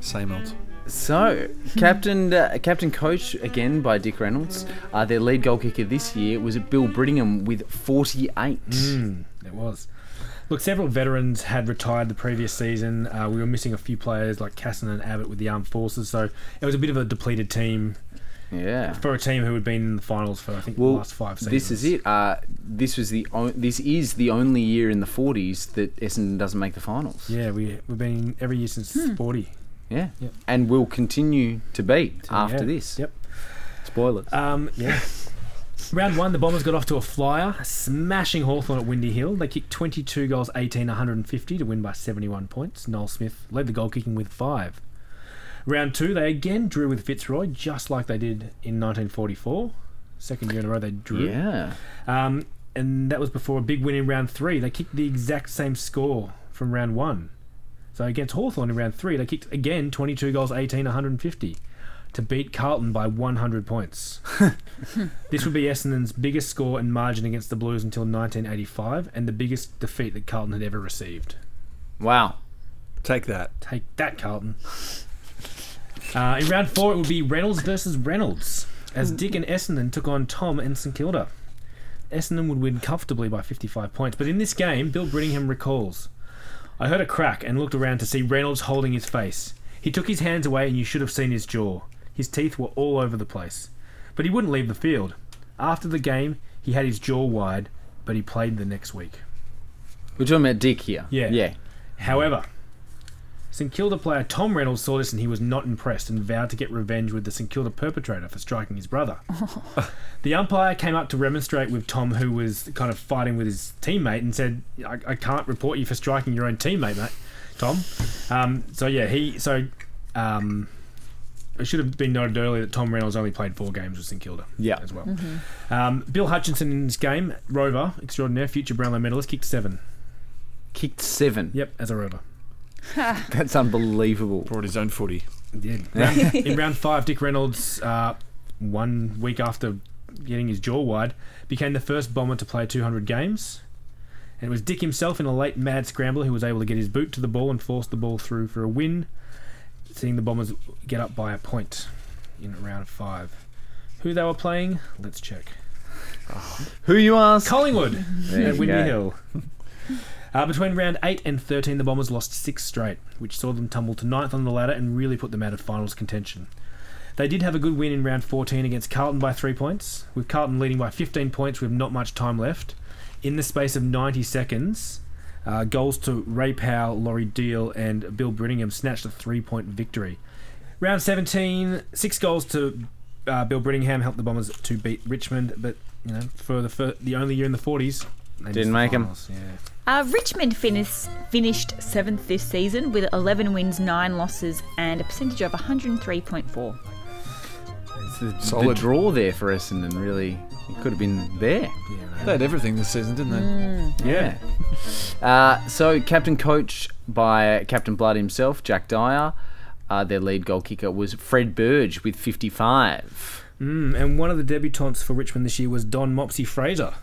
Same old. So, captain, uh, captain coach again by Dick Reynolds. Uh, their lead goal kicker this year was Bill Brittingham with 48. Mm, it was. Look, several veterans had retired the previous season. Uh, we were missing a few players like Casson and Abbott with the armed forces, so it was a bit of a depleted team Yeah. for a team who had been in the finals for I think the last five seasons. this is it. Uh, this was the o- this is the only year in the 40s that Essendon doesn't make the finals. Yeah, we we've been every year since forty. Yeah. Yep. And will continue to be after Yeah. this. Yep. Spoilers. Um, yeah. Round one, the Bombers got off to a flyer, smashing Hawthorn at Windy Hill. They kicked 22 goals, 18, 150 to win by 71 points. Noel Smith led the goal kicking with five. Round two, they again drew with Fitzroy, just like they did in 1944. Second year in a row they drew. yeah. Um, and that was before a big win in round three. They kicked the exact same score from round one. So against Hawthorn in round three, they kicked again 22 goals, 18, 150 to beat Carlton by 100 points. this would be Essendon's biggest score and margin against the Blues until 1985 and the biggest defeat that Carlton had ever received. Wow. Take that. Take that, Carlton. Uh, in round four, it would be Reynolds versus Reynolds, as Dick and Essendon took on Tom and St Kilda. Essendon would win comfortably by 55 points, but in this game, Bill Brittingham recalls I heard a crack and looked around to see Reynolds holding his face. He took his hands away, and you should have seen his jaw. His teeth were all over the place. But he wouldn't leave the field. After the game, he had his jaw wide, but he played the next week. We're talking about Dick here. Yeah. Yeah. However, St Kilda player Tom Reynolds saw this and he was not impressed and vowed to get revenge with the St Kilda perpetrator for striking his brother. the umpire came up to remonstrate with Tom, who was kind of fighting with his teammate, and said, "I, I can't report you for striking your own teammate, mate, Tom." Um, so yeah, he so. Um, it should have been noted earlier that Tom Reynolds only played four games with St Kilda Yeah. as well. Um, Bill Hutchinson in this game, Rover, extraordinaire, future Brownlow medalist, kicked seven. Kicked seven. Yep, as a Rover. That's unbelievable. Brought his own footy. Yeah. In round five, Dick Reynolds, uh, one week after getting his jaw wide, became the first bomber to play 200 games. And it was Dick himself in a late mad scrambler who was able to get his boot to the ball and force the ball through for a win, seeing the Bombers get up by a point in round five. Who they were playing? Let's check. Who you ask? Collingwood There at Windy go. Hill. Uh, between round 8 and 13, the Bombers lost six straight, which saw them tumble to ninth on the ladder and really put them out of finals contention. They did have a good win in round 14 against Carlton by three points, with Carlton leading by 15 points with not much time left. In the space of 90 seconds, Uh, goals to Ray Powell, Laurie Deal, and Bill Brittingham snatched a three-point victory. Round 17, six goals to uh, Bill Brittingham helped the Bombers to beat Richmond, but you know for the fir- the only year in the 40s, they Didn't the make 'em. finals, Yeah. Uh, Richmond finis- finished seventh this season with 11 wins, 9 losses, and a percentage of 103.4. It's the, the Solid. draw there for Essendon. Really, it could have been there. They had everything this season, didn't they? Yeah. uh, so, captain coach by Captain Blood himself, Jack Dyer. Uh, their lead goal kicker was Fred Burge with 55. Mm, and one of the debutantes for Richmond this year was Don Mopsy Fraser.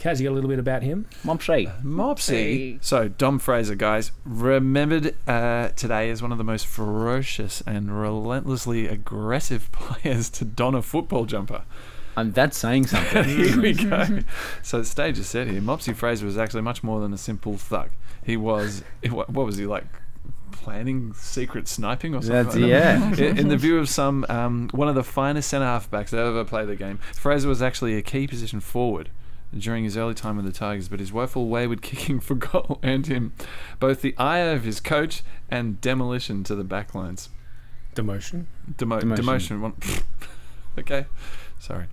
Kaz, you got a little bit about him? Mopsy. Mopsy. So, Dom Fraser, guys, remembered uh, today as one of the most ferocious and relentlessly aggressive players to don a football jumper. And that's saying something. Here we go. So the stage is set here. Mopsy Fraser was actually much more than a simple thug. He was, what what was he like? Planning secret sniping or something. That's- like yeah. In, in the view of some, um, one of the finest centre halfbacks that ever played the game, Fraser was actually a key position forward during his early time with the Tigers, but his woeful wayward kicking for goal earned him both the ire of his coach and demolition to the backlines. Demotion. Demo- Demotion. demotion. Okay, sorry.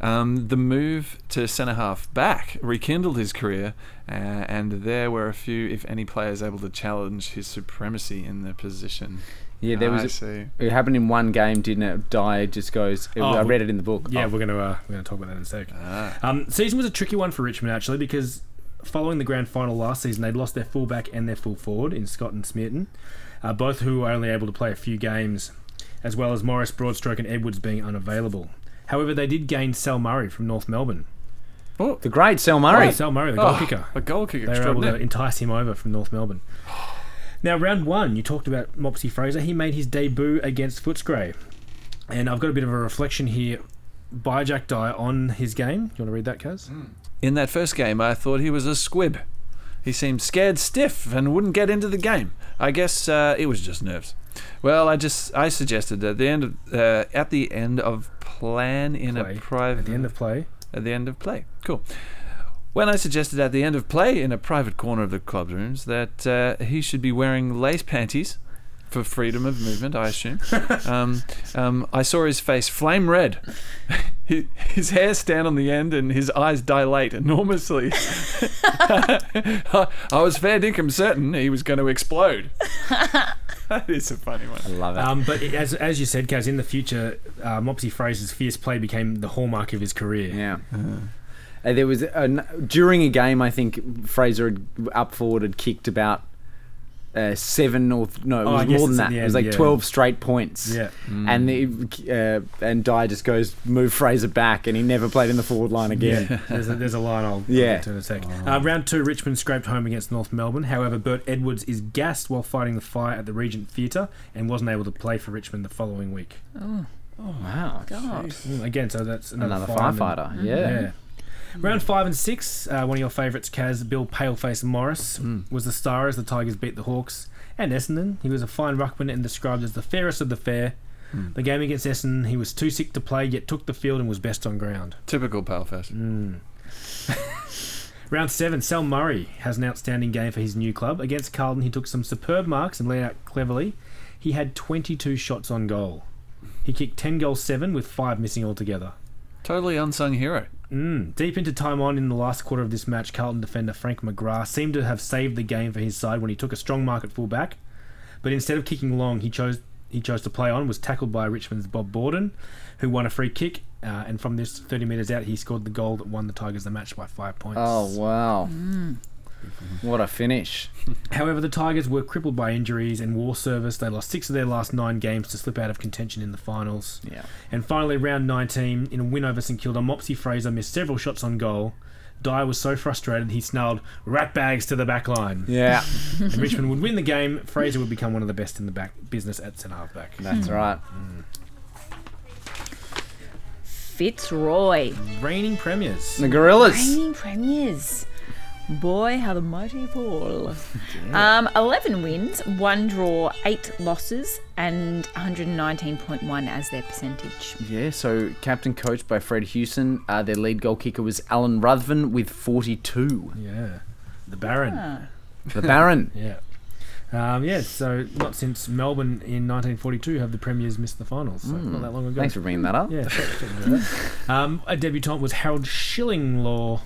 Um, the move to centre half back rekindled his career, uh, and there were a few, if any, players able to challenge his supremacy in the position. Yeah, there was. I a- see. it happened in one game, didn't it? Die just goes. Oh, I read it in the book. Yeah, Oh, we're gonna uh, we're gonna talk about that in a sec. Ah. Um, season was a tricky one for Richmond actually because following the grand final last season, they'd lost their fullback and their full forward in Scott and Smearton, uh, both who were only able to play a few games, as well as Morris, Broadstock, and Edwards being unavailable. However, they did gain Sel Murray from North Melbourne. Oh, the great Sel Murray. Oh, Sel Murray, the goal Oh, kicker. A goal kicker They were able to entice him over from North Melbourne. Now, round one, you talked about Mopsy Fraser. He made his debut against Footscray. And I've got a bit of a reflection here by Jack Dyer on his game. You want to read that, Kaz? In that first game, I thought he was a squib. He seemed scared stiff and wouldn't get into the game. I guess uh, it was just nerves. Well, I just I suggested at the end of uh, at the end of plan in Play. a private At the end of play. at the end of play. Cool. When I suggested at the end of play in a private corner of the club rooms that uh, he should be wearing lace panties for freedom of movement, I assume, um, um, I saw his face flame red, his, his hair stand on the end, and his eyes dilate enormously. I, I was fair dinkum certain he was going to explode. that is a funny one. I love it. Um, but as, as you said, Kaz, in the future, uh, Mopsy Fraser's fierce play became the hallmark of his career. Yeah. Uh, there was a, during a game, I think Fraser had, up forward had kicked about uh, seven or no, it Oh, was I more than that. the It was like yeah. twelve straight points. Yeah. And the, uh, and Dyer just goes move Fraser back, and he never played in the forward line again. Yeah, there's a, there's a line I'll I'll Yeah. get to in a sec. Uh, round two, Richmond scraped home against North Melbourne. However, Bert Edwards is gassed while fighting the fire at the Regent Theatre and wasn't able to play for Richmond the following week. Oh, wow, God. Mm, Again, so that's another, another firefighter. Yeah. Yeah. Round five and six, uh, one of your favourites, Kaz, Bill Paleface Morris, hmm. was the star as the Tigers beat the Hawks and Essendon. He was a fine ruckman and described as the fairest of the fair. Hmm. The game against Essendon, he was too sick to play, yet took the field and was best on ground. Typical Paleface. Hmm. Round seven, Sel Murray has an outstanding game for his new club. Against Carlton, he took some superb marks and laid out cleverly. He had 22 shots on goal. He kicked 10 goals, 7 with 5 missing altogether. Totally unsung hero. Mm. Deep into time on in the last quarter of this match, Carlton defender Frank McGrath seemed to have saved the game for his side when he took a strong mark at fullback. But instead of kicking long, he chose he chose to play on. Was tackled by Richmond's Bob Borden, who won a free kick. Uh, and from this 30 metres out, he scored the goal that won the Tigers the match by five points. Oh wow, what a finish! However, the Tigers were crippled by injuries and war service. They lost six of their last nine games to slip out of contention in the finals. Yeah. And finally, round 19, in a win over St Kilda, Mopsy Fraser missed several shots on goal. Dyer was so frustrated he snarled rat bags to the back line. Yeah, And Richmond would win the game. Fraser would become one of the best in the back business at centre half back. that's hmm. right. Fitzroy. Reigning premiers. The Gorillas. Reigning premiers. Boy, how the mighty fall. Um, 11 wins, 1 draw, 8 losses, and 119.1 as their percentage. Yeah, so captain coached by Fred Hughson. Uh, their lead goal kicker was Alan Ruthven with 42. Yeah. the Baron. Ah. The Baron. Yeah. Um, yeah, so not since Melbourne in 1942 have the Premiers missed the finals. So not that long ago. Thanks for bringing that up. Yeah, thanks for doing. Um, a debutant was Harold Shillinglaw.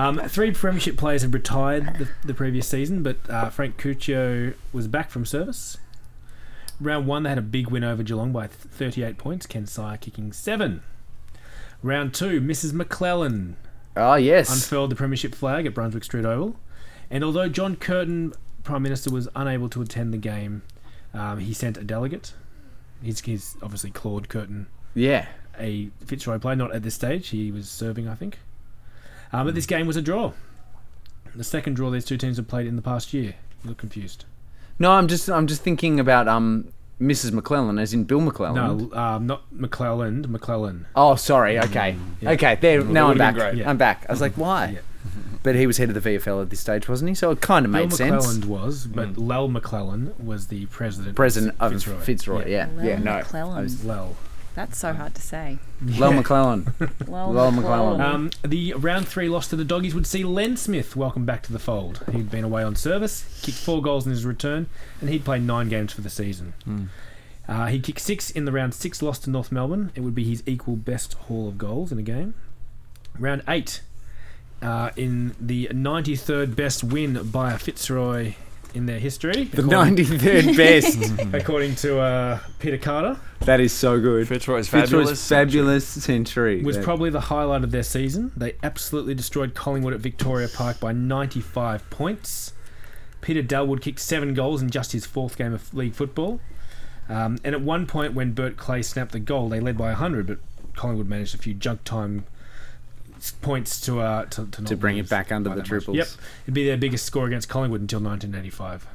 Um, three Premiership players had retired the, the previous season, but uh, Frank Curcio was back from service. Round one, they had a big win over Geelong by 38 points. Ken Sire kicking seven. Round two, Mrs. McClellan Ah, yes. unfurled the Premiership flag at Brunswick Street Oval. And although John Curtin, Prime Minister, was unable to attend the game, um, he sent a delegate. He's, he's obviously Claude Curtin, yeah. a Fitzroy player, not at this stage. He was serving, I think. Um, but this game was a draw. The second draw these two teams have played in the past year. You look confused. No, I'm just I'm just thinking about um Mrs. McClellan, as in Bill McClellan. No, um, not McClelland, McClellan. Oh, sorry. Okay. yeah. Okay. There. Now I'm back. Yeah. I'm back. I was like, why? Yeah. But he was head of the VFL at this stage, wasn't he? So it kind of Bill made sense. McClelland was, but Lel McClellan was the president. President of Fitzroy. Fitzroy. Yeah. Lel Yeah. no. McClellan. I was- Lel. That's so hard to say. Lel McClellan. Well, Lel McClellan. Um, the round three loss to the Doggies would see Len Smith welcome back to the fold. He'd been away on service, kicked four goals in his return, and he'd played nine games for the season. Uh, he kicked six in the round six loss to North Melbourne. It would be his equal best haul of goals in a game. Round eight, uh, in the 93rd best win by a Fitzroy in their history. The according- 93rd best. according to uh, Peter Carter. that is so good. Fitzroy's fabulous. Fitzroy's fabulous. fabulous century. was That- probably the highlight of their season. They absolutely destroyed Collingwood at Victoria Park by 95 points. Peter Dalwood kicked seven goals in just his fourth game of league football. Um, and at one point, when Bert Clay snapped the goal, they led by 100, but Collingwood managed a few junk time s- points to uh, to, to, To bring it back under the that much. triples. Yep, it'd be their biggest score against Collingwood until 1985.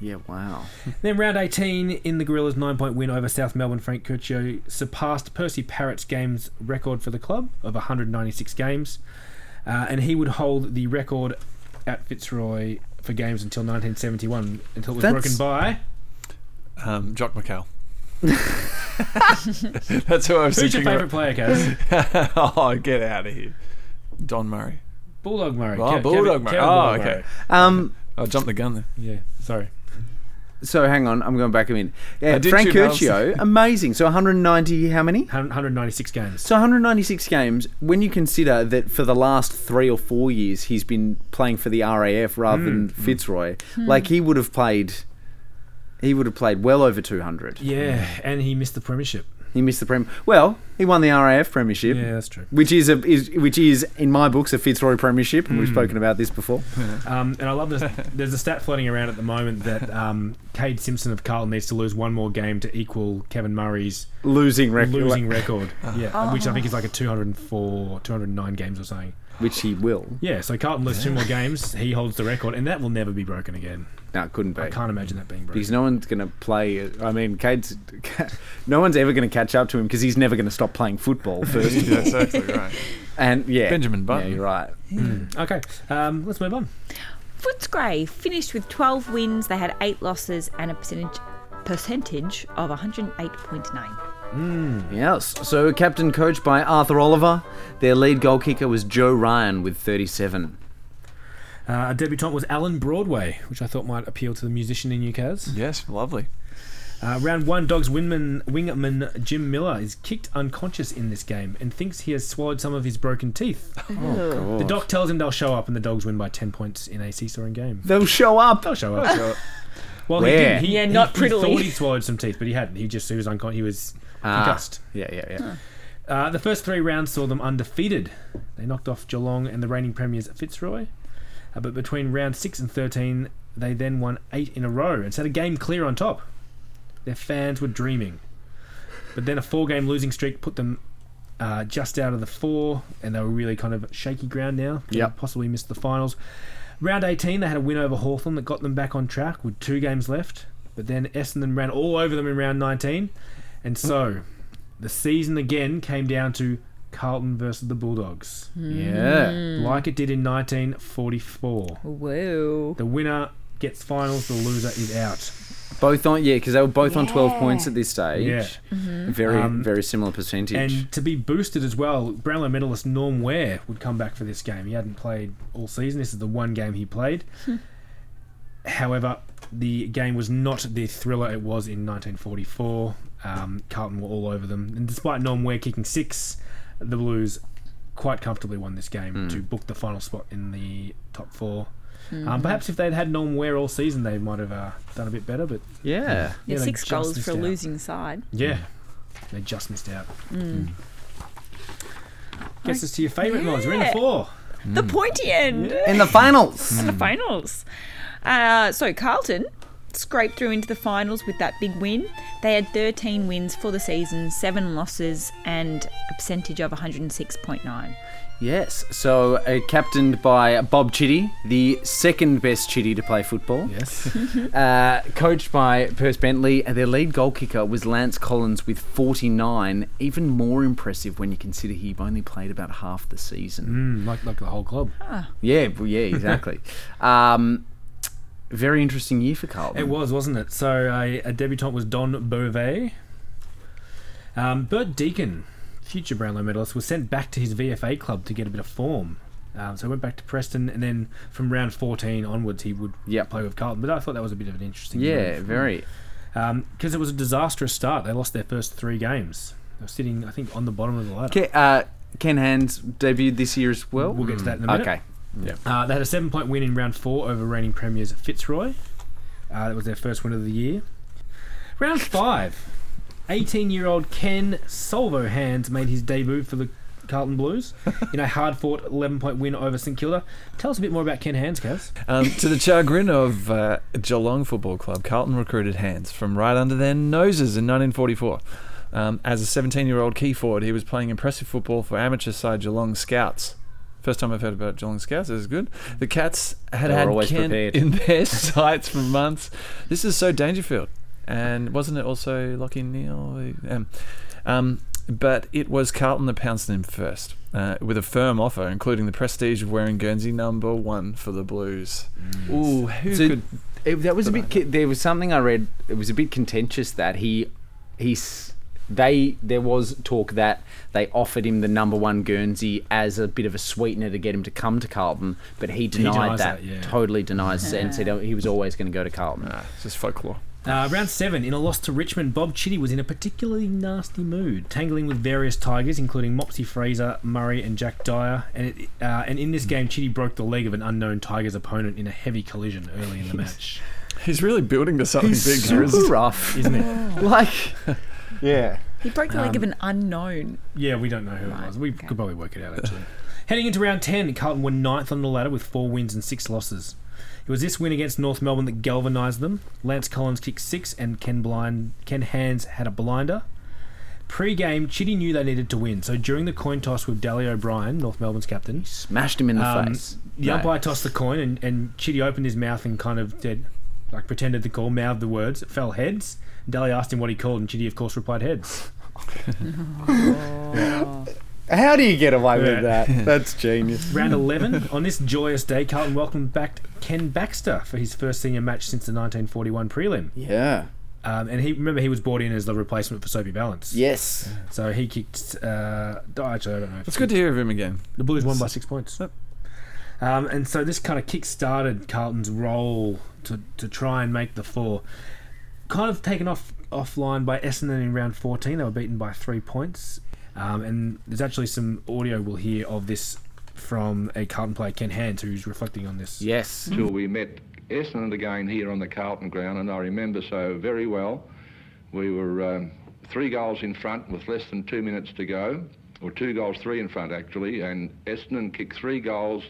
Yeah. Wow. Then round 18 in the Gorillas' nine-point win over South Melbourne, Frank Curcio surpassed Percy Parrott's games record for the club of 196 games, uh, and he would hold the record at Fitzroy for games until 1971, until it was That's- broken by. Um, Jock McHale. That's who I was thinking. Who's your thinking. favourite player, Kaz? oh, get out of here. Don Murray. Bulldog Murray. Oh, Kev- Bulldog Kevin- Murray. Kevin Oh, Bulldog okay. Murray. Um. I oh, jumped the gun there. Yeah, sorry. So hang on, I'm going back a minute. Yeah, I did Frank tune out. Curcio, amazing. So 190, how many? 196 games. So 196 games. When you consider that for the last three or four years he's been playing for the RAF rather hmm. than hmm. Fitzroy, hmm. like he would have played, he would have played well over 200. Yeah, and he missed the premiership. He missed the prem. Well, he won the RAF premiership. Yeah, that's true. Which is a is which is in my books a Fitzroy premiership, and we've spoken about this before. Um, and I love this. There's a stat floating around at the moment that um, Kade Simpson of Carlton needs to lose one more game to equal Kevin Murray's Losing record, losing record. Yeah, which I think is like a 204, 209 games or something. Which he will. Yeah, so Carlton loses two more games. He holds the record, and that will never be broken again. No, it couldn't be. I can't imagine that being broken. Because no one's going to play. I mean, Kade's. No one's ever going to catch up to him because he's never going to stop playing football first. That's exactly right. and yeah, Benjamin Button. Yeah, you're right. Okay, um, let's move on. Footscray finished with 12 wins. They had eight losses and a percentage percentage of 108.9. Yes. So, captain coached by Arthur Oliver. Their lead goal kicker was Joe Ryan with 37. Uh, a debutant was Alan Broadway, which I thought might appeal to the musician in you, Kaz. Yes, lovely. Uh, round one, Dogs wingman, wingman Jim Miller is kicked unconscious in this game and thinks he has swallowed some of his broken teeth. The doc tells him they'll show up, and the Dogs win by 10 points in a seesawing game. They'll show up. They'll show up. Well, he Where? did. He, Yeah, not he, prettily. thought he swallowed some teeth, but he hadn't. He just he was unconscious. He was Ah. concussed. Yeah, yeah, yeah. Uh, the first three rounds saw them undefeated. They knocked off Geelong and the reigning premiers at Fitzroy. Uh, but between round 6 and 13, they then won eight in a row and set a game clear on top. Their fans were dreaming. But then a four game losing streak put them uh, just out of the four, and they were really kind of shaky ground now. They Yep. Possibly missed the finals. Round 18, they had a win over Hawthorn that got them back on track with two games left. But then Essendon ran all over them in round 19. And so the season again came down to Carlton versus the Bulldogs, Yeah. like it did in 1944. Whoa. The winner gets finals, the loser is out. Both on, yeah, because they were both on 12 points at this stage. Yeah. Very, Um, very similar percentage. And to be boosted as well, Brownlow medalist Norm Ware would come back for this game. He hadn't played all season. This is the one game he played. However, the game was not the thriller it was in 1944. Um, Carlton were all over them. And despite Norm Ware kicking six, the Blues quite comfortably won this game to book the final spot in the top 4 Um, perhaps if they'd had Norm Ware all season, they might have uh, done a bit better. But yeah. Yeah, Yeah, six goals missed for a out. losing side. yeah, they just missed out. Guess us to your favourite mods. We're in the four. The pointy end. In the finals. in the finals. Uh, so Carlton scraped through into the finals with that big win. They had 13 wins for the season, seven losses, and a percentage of 106.9. Yes. So, uh, captained by Bob Chitty, the second best Chitty to play football. Yes. Uh, coached by Perce Bentley, and their lead goal kicker was Lance Collins with 49. Even more impressive when you consider he only played about half the season. Mm, like like the whole club. Yeah, well, yeah, exactly. um, very interesting year for Carlton. It was, wasn't it? So a, a debutant was Don Beauvais. Um, Bert Deacon, future Brownlow medalist, was sent back to his VFA club to get a bit of form. Um, so he went back to Preston, and then from round 14 onwards, he would Yep. play with Carlton. But I thought that was a bit of an interesting Yeah, very. Because it was a disastrous start. They lost their first three games. They were sitting, I think, on the bottom of the ladder. Ke- uh, Ken Hands debuted this year as well. We'll get to that in a minute. Okay. Uh, they had a seven point win in round four over reigning premiers Fitzroy. Uh, that was their first win of the year. Round five, 18 year old Ken Solvo Hands made his debut for the Carlton Blues in a hard fought 11 point win over St Kilda. Tell us a bit more about Ken Hands, Kaz. Um, to the chagrin of uh, Geelong Football Club, Carlton recruited Hands from right under their noses in 1944. Um, as a 17 year old key forward, he was playing impressive football for amateur side Geelong Scouts. First time I've heard about Geelong Scouts. This is good. The Cats had had always Ken prepared. in their sights for months. This is so Dangerfield. And wasn't it also Lachie Neale? Um, um, but it was Carlton that pounced on him first, uh, with a firm offer, including the prestige of wearing Guernsey number one for the Blues. Ooh, who So could? it, that was a bit. ki- There was something I read. It was a bit contentious that he, he's. They there was talk that they offered him the number one Guernsey as a bit of a sweetener to get him to come to Carlton, but he denied denies that. that, yeah. Totally denies and said he was always going to go to Carlton. Nah, it's just folklore. Uh, round seven, in a loss to Richmond, Bob Chitty was in a particularly nasty mood, tangling with various Tigers, including Mopsy Fraser, Murray, and Jack Dyer. And, it, uh, and in this game, Chitty broke the leg of an unknown Tigers opponent in a heavy collision early in the match. He's really building to something He's big here, isn't rough, Isn't it? like yeah. He broke the leg Um, of an unknown. Yeah, we don't know who it was. We okay. could probably work it out, actually. Heading into round 10, Carlton were ninth on the ladder with four wins and six losses. It was this win against North Melbourne that galvanised them. Lance Collins kicked six, and Ken Blind, Ken Hands had a blinder. Pre-game, Chitty knew they needed to win, so during the coin toss with Dally O'Brien, North Melbourne's captain, Smashed him in the um, face. the No. umpire tossed the coin, and, and Chitty opened his mouth and kind of did, like pretended to call, mouthed the words. It fell heads. Dally asked him what he called, and Chitty, of course, replied heads. How do you get away Yeah. with that? That's genius. Round 11. On this joyous day, Carlton welcomed back Ken Baxter for his first senior match since the 1941 prelim. Yeah. Um, and he remember he was brought in as the replacement for Soapy Vallence. Yes. So he kicked. Uh, oh, actually, I don't know. It's good to hear of him again. The Blues won by six points. Yep. Um, and so this kind of kick-started Carlton's role to, to try and make the four. Kind of taken off offline by Essendon in round 14. They were beaten by three points. Um, and there's actually some audio we'll hear of this from a Carlton player, Ken Hands, who's reflecting on this. Yes. till we met Essendon again here on the Carlton ground, and I remember so very well. We were um, three goals in front with less than two minutes to go, or two goals, three in front actually, and Essendon kicked three goals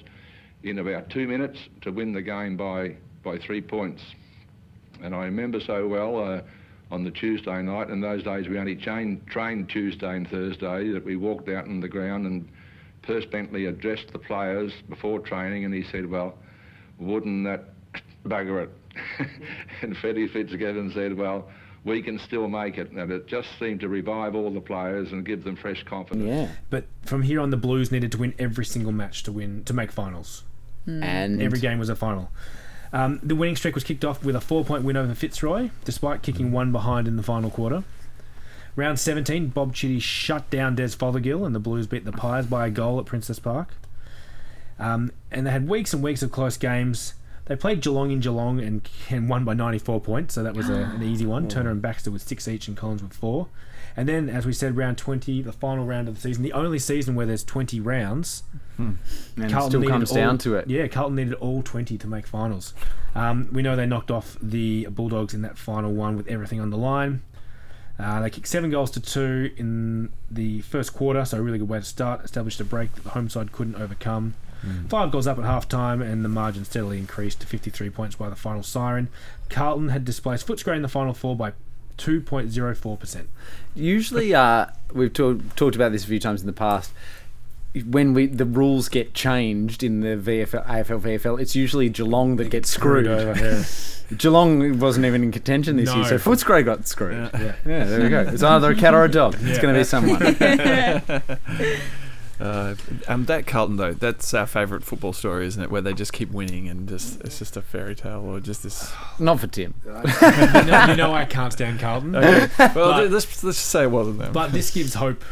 in about two minutes to win the game by, by three points. And I remember so well uh, on the Tuesday night, in those days we only chain, trained Tuesday and Thursday, that we walked out on the ground and Perce Bentley addressed the players before training and he said, well, wouldn't that bugger it? and Freddie Fitzgibbon said, well, we can still make it. And it just seemed to revive all the players and give them fresh confidence. Yeah. But from here on, the Blues needed to win every single match to win to make finals. And Every game was a final. Um, the winning streak was kicked off with a four-point win over Fitzroy, despite kicking one behind in the final quarter. Round 17, Bob Chitty shut down Des Fothergill, and the Blues beat the Pies by a goal at Princes Park. Um, and they had weeks and weeks of close games. They played Geelong in Geelong and, and won by 94 points, so that was a, an easy one. Turner and Baxter with six each, and Collins with four. And then, as we said, round 20, the final round of the season, the only season where there's 20 rounds. And it Carlton still comes all- down to it. Yeah, Carlton needed all 20 to make finals. Um, we know they knocked off the Bulldogs in that final one with everything on the line. Uh, they kicked seven goals to two in the first quarter, so a really good way to start. Established a break that the home side couldn't overcome. Five goals up at half time, and the margin steadily increased to 53 points by the final siren. Carlton had displaced Footscray in the final four by 2.04%. Usually, uh, we've talk, talked about this a few times in the past. When we the rules get changed in the VFL, AFL, VFL, it's usually Geelong that gets screwed. over. Geelong wasn't even in contention this No. year, so Footscray got screwed. Yeah. Yeah, there we go. It's either a cat or a dog. It's going to be someone. Uh, um, that Carlton though, that's our favourite football story, isn't it? Where they just keep winning and just it's just a fairy tale or just this. Not for Tim. you, know, you know I can't stand Carlton. Okay. well, But- let's let's just say it wasn't them. But this gives hope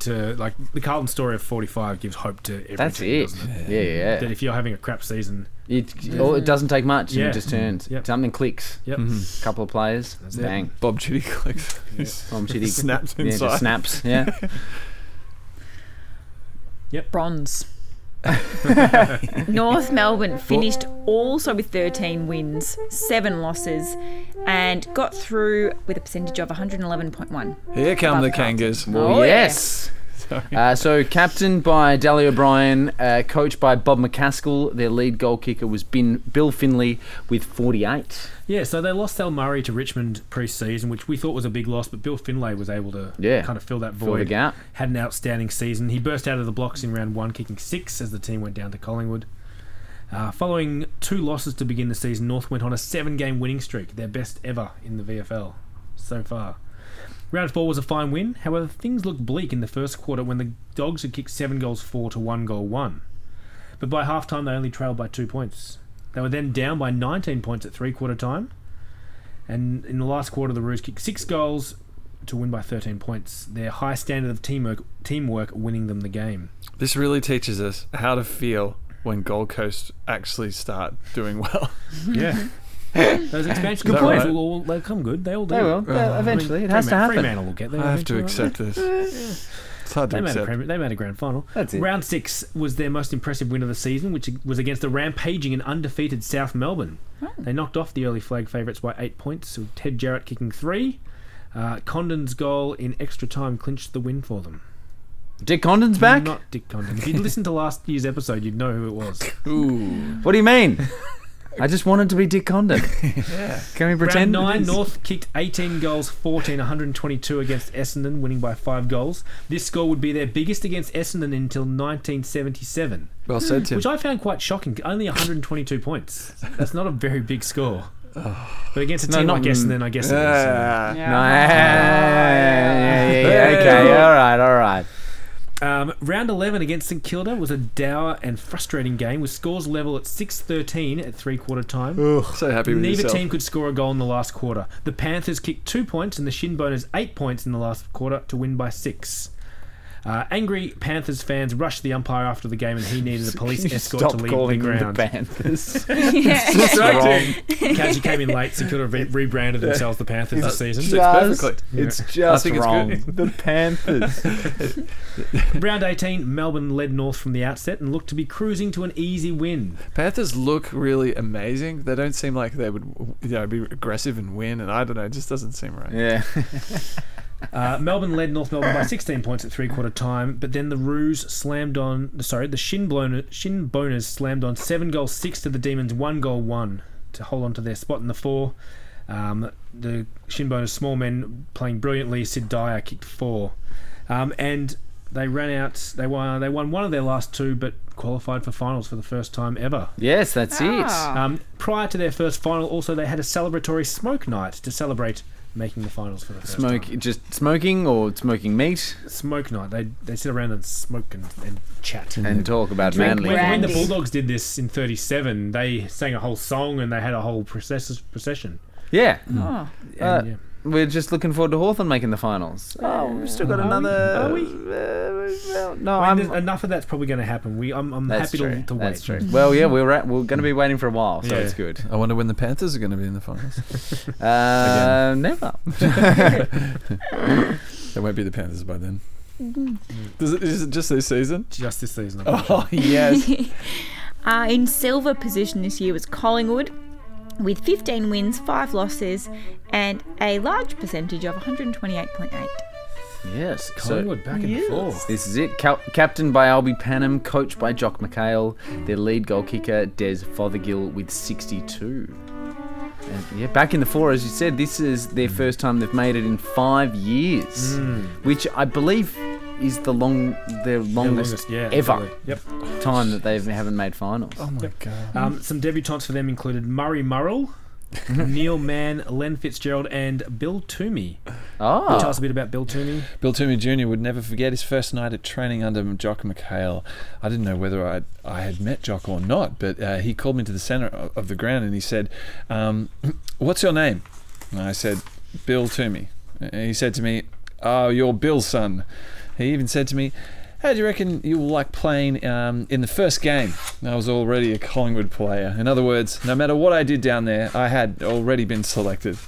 to like the Carlton story of 45 gives hope to every That's team, it. it? Yeah, yeah. That if you're having a crap season, It, oh, it doesn't take much, and Yeah. it just turns. Yep. Something clicks. yep, Mhm. couple of players, That's it. bang. Bob Chitty clicks. Bomb Chitty Snaps yeah, just inside. snaps. Yeah. Bronze. North Melbourne finished also with 13 wins, 7 losses, and got through with a percentage of 111.1. Here come Above the Kangas. Oh, yeah. Uh, so, captained by Dally O'Brien, uh, coached by Bob McCaskill. Their lead goal kicker was Bin, Bill Finley with 48. yeah. So they lost Al Murray to Richmond pre-season, which we thought was a big loss, but Bill Finlay was able to Yeah. kind of fill that Fill the void. gap. Had an outstanding season. He burst out of the blocks in round one, kicking six as the team went down to Collingwood. Uh, following two losses to begin the season, North went on a seven-game winning streak, their best ever in the VFL so far. Round four was a fine win. However, things looked bleak in the first quarter when the Dogs had kicked seven goals four to one goal one. But by half time, they only trailed by two points. They were then down by 19 points at three quarter time. And in the last quarter, the Roos kicked six goals to win by 13 points. Their high standard of teamwork, teamwork winning them the game. This really teaches us how to feel when Gold Coast actually start doing well. Yeah. Those expansion Good players point. will all, they'll come good. They all do. They will. Uh, Uh, I eventually. I it mean, has to Freeman- happen. Fremantle will get there. I have to accept this. It's hard to They made, a accept. premier, they made a grand final. That's it. Round six was their most impressive win of the season, which was against the rampaging and undefeated South Melbourne. They knocked off the early flag favourites by eight points, with Ted Jarrett kicking three. Uh, Condon's goal in extra time clinched the win for them. Dick Condon's back? Not Dick Condon. If you'd listened to last year's episode, you'd know who it was. Ooh. What do you mean? I just wanted to be Dick Condon. Yeah. Can we pretend? it nine. North kicked 18 goals, 14, 122 against Essendon, winning by five goals. This score would be their biggest against Essendon until 1977. Well said, Tim. which I found quite shocking. Only 122 points. That's not a very big score. But against a No, team not like in- Essendon, I guess it is. Yeah. No, yeah, yeah, yeah, okay, all right, all right. Um, round 11 against St Kilda was a dour and frustrating game with scores level at 6-13 at three-quarter time. So happy with Neither yourself. team could score a goal in the last quarter. The Panthers kicked two points and the Shinboners eight points in the last quarter to win by six. Uh, angry Panthers fans rushed the umpire after the game and he needed a police Can you escort stop to leave the calling them ground. the Panthers. Distracting. Kaji came in late, St Kilda re- rebranded themselves the Panthers this season. Fits perfectly. It's I just think it's wrong. good. The Panthers. Round 18, Melbourne led North from the outset and looked to be cruising to an easy win. Panthers look really amazing. They don't seem like they would, you know, be aggressive and win. And I don't know, it just doesn't seem right. yeah. Uh, Melbourne led North Melbourne by 16 points at three-quarter time, but then the Roos slammed on. Sorry, the Shin, blown, Shin Boners slammed on seven goals six to the Demons, one goal one to hold on to their spot in the four. Um, the Shin Boners small men playing brilliantly. Sid Dyer kicked four, um, and they ran out. They won. They won one of their last two, but qualified for finals for the first time ever. Yes, that's Ah. Um, prior to their first final, also they had a celebratory smoke night to celebrate making the finals for the first Smoke, time. just smoking or smoking meat Smoke night. They they sit around and smoke and, and chat. and talk about Drink manly. when, when the brandy. Bulldogs did this in '37, they sang a whole song and they had a whole process, procession. Yeah, Oh. And, Uh, yeah. We're just looking forward to Hawthorn making the finals. Oh, we've still got Are we? another. Are we? Uh, no, I mean, enough of that's probably going to happen. We, I'm, I'm happy true. to, to wait. That's true. Well, yeah, we're at, we're going to be waiting for a while, so Yeah. it's good. I wonder when the Panthers are going to be in the finals. Uh, never. It won't be the Panthers by then. Does it, is it just this season? Just this season. I'm Oh yes. Uh, in silver position this year was Collingwood with 15 wins, 5 losses, and a large percentage of 128.8. yes. so- Collingwood back in the four. This is it. Cap- captained by Albie Pannam, coached by Jock McHale, their lead goal kicker Des Fothergill with 62. And yeah, back in the four, as you said, this is their first time they've made it in five years, hmm. which I believe is the long, their Yeah, longest, yeah, ever. Yep. time that they haven't made finals. Oh my god. Um, some debutantes for them included Murray Murrell, Neil Mann, Len Fitzgerald, and Bill Twomey. Oh, Tell us a bit about Bill Twomey. Bill Twomey Jr. would never forget his first night at training under Jock McHale. I didn't know whether I I had met Jock or not, but uh, he called me to the centre of of the ground and he said, um, "What's your name?" And I said, "Bill Twomey." And he said to me, "Oh, you're Bill's son." He even said to me, "How do you reckon you will like playing um, in the first game?" I was already a Collingwood player. In other words, no matter what I did down there, I had already been selected.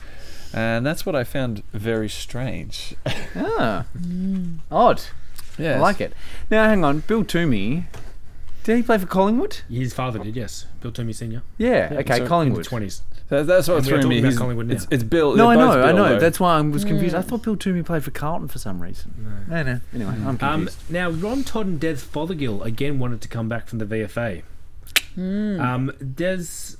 And that's what I found very strange. ah. odd. Yeah, I like it. Now, hang on, Bill Twomey. Did he play for Collingwood? His father did, yes. Bill Twomey Senior. Yeah. Yeah, okay, so- Collingwood. Twenties. That, that's what And threw me. He's- It's, it's Bill. No, I know, both I know. though. That's why I was confused. I thought Bill Twomey played for Carlton for some reason. No, no. Anyway, I'm Um, confused. now, Ron Todd and Des Fothergill again wanted to come back from the VFA. Um, Des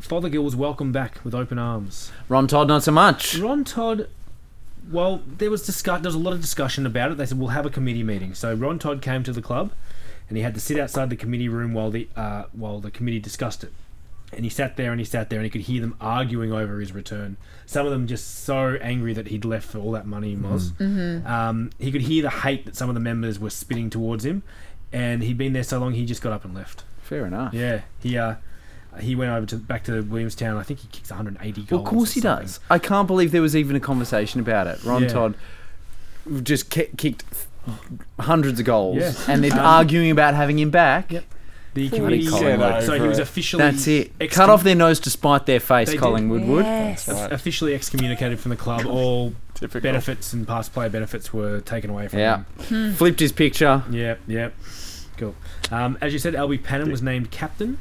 Fothergill was welcomed back with open arms. Ron Todd, not so much. Ron Todd, well, there was discuss- there was a lot of discussion about it. They said we'll have a committee meeting. So Ron Todd came to the club, and he had to sit outside the committee room while the uh, while the committee discussed it. And he sat there and he sat there and he could hear them arguing over his return. Some of them just so angry that he'd left for all that money he was. Um, he could hear the hate that some of the members were spitting towards him, and he'd been there so long he just got up and left. Fair enough. Yeah, he uh, he went over to back to Williamstown. I think he kicks 180 goals. Well, of course he something. does. I can't believe there was even a conversation about it. Ron Yeah. Todd just kicked hundreds of goals, Yeah. and they're Um, arguing about having him back. Yep. The Bloody committee, Collingwood. so he was officially That's it. excom- Cut off their nose to spite their face, They did. Collingwood would. Yes. Right. officially excommunicated from the club. All Typical. benefits and past player benefits were taken away from Yeah. him. Flipped his picture. Yep, yep. Cool. Um, as you said, Albie Pannam was named captain,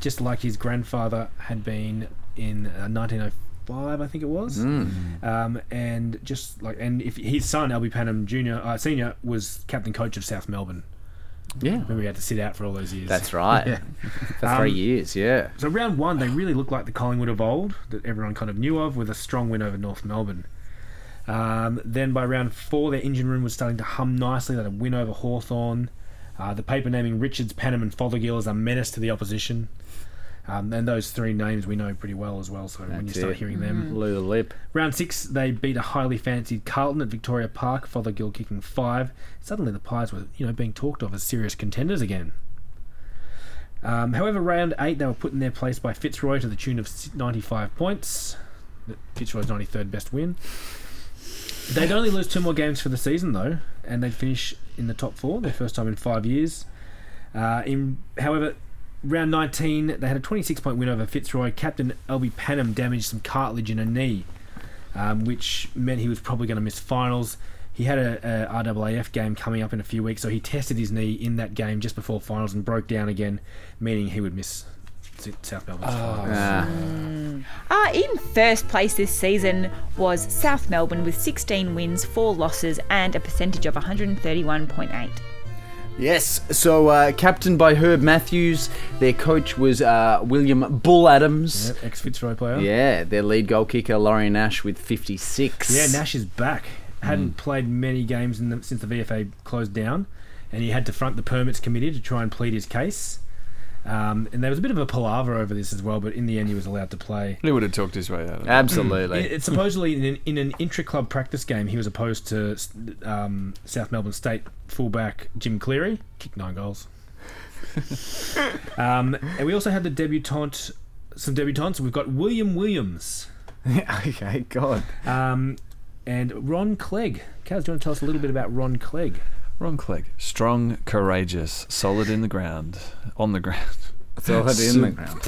just like his grandfather had been in uh, 1905, I think it was. Mm. Um, and just like, and if his son Albie Pannam Junior, uh, Senior, was captain coach of South Melbourne. Yeah. Remember, he had to sit out for all those years. That's right. Yeah. For three Um, years, yeah. So round one, they really looked like the Collingwood of old that everyone kind of knew of, with a strong win over North Melbourne. Um, then by round four, their engine room was starting to hum nicely. They had a win over Hawthorn. Uh, the paper naming Richards, Pannam, and Fothergill as a menace to the opposition. Um, and those three names we know pretty well as well. So when you start it. hearing them, Blew the lip. round six, they beat a highly fancied Carlton at Victoria Park. Fothergill kicking five. Suddenly, the Pies were you know being talked of as serious contenders again. Um, however, round eight, they were put in their place by Fitzroy to the tune of 95 points. Fitzroy's 93rd best win. They'd only lose two more games for the season, though, and they'd finish in the top four, their first time in five years. Uh, in However, round 19, they had a 26 point win over Fitzroy. Captain Albie Pannam damaged some cartilage in a knee, um, which meant he was probably going to miss finals. He had a, a RAAF game coming up in a few weeks, so he tested his knee in that game just before finals and broke down again, meaning he would miss South Melbourne's finals. Ah. Uh, in first place this season was South Melbourne with 16 wins, 4 losses, and a percentage of 131.8. Yes, so uh, captained by Herb Matthews, their coach was uh, William Bull Adams. Yep, ex Fitzroy player. Yeah, their lead goal kicker, Laurie Nash, with 56. Yeah, Nash is back. Hadn't played many games in the, since the VFA closed down, and he had to front the permits committee to try and plead his case. Um, and there was a bit of a palaver over this as well, but in the end, he was allowed to play. He would have talked his way out of it. Absolutely. It, it supposedly in an, in an intra-club practice game, he was opposed to um, South Melbourne State fullback Jim Cleary, kicked nine goals. um, and we also had the debutante, some debutantes. We've got William Williams okay, God. um, and Ron Clegg. Kaz, do you want to tell us a little bit about Ron Clegg? Ron Clegg. Strong, courageous, solid in the ground, on the ground. Solid in the ground.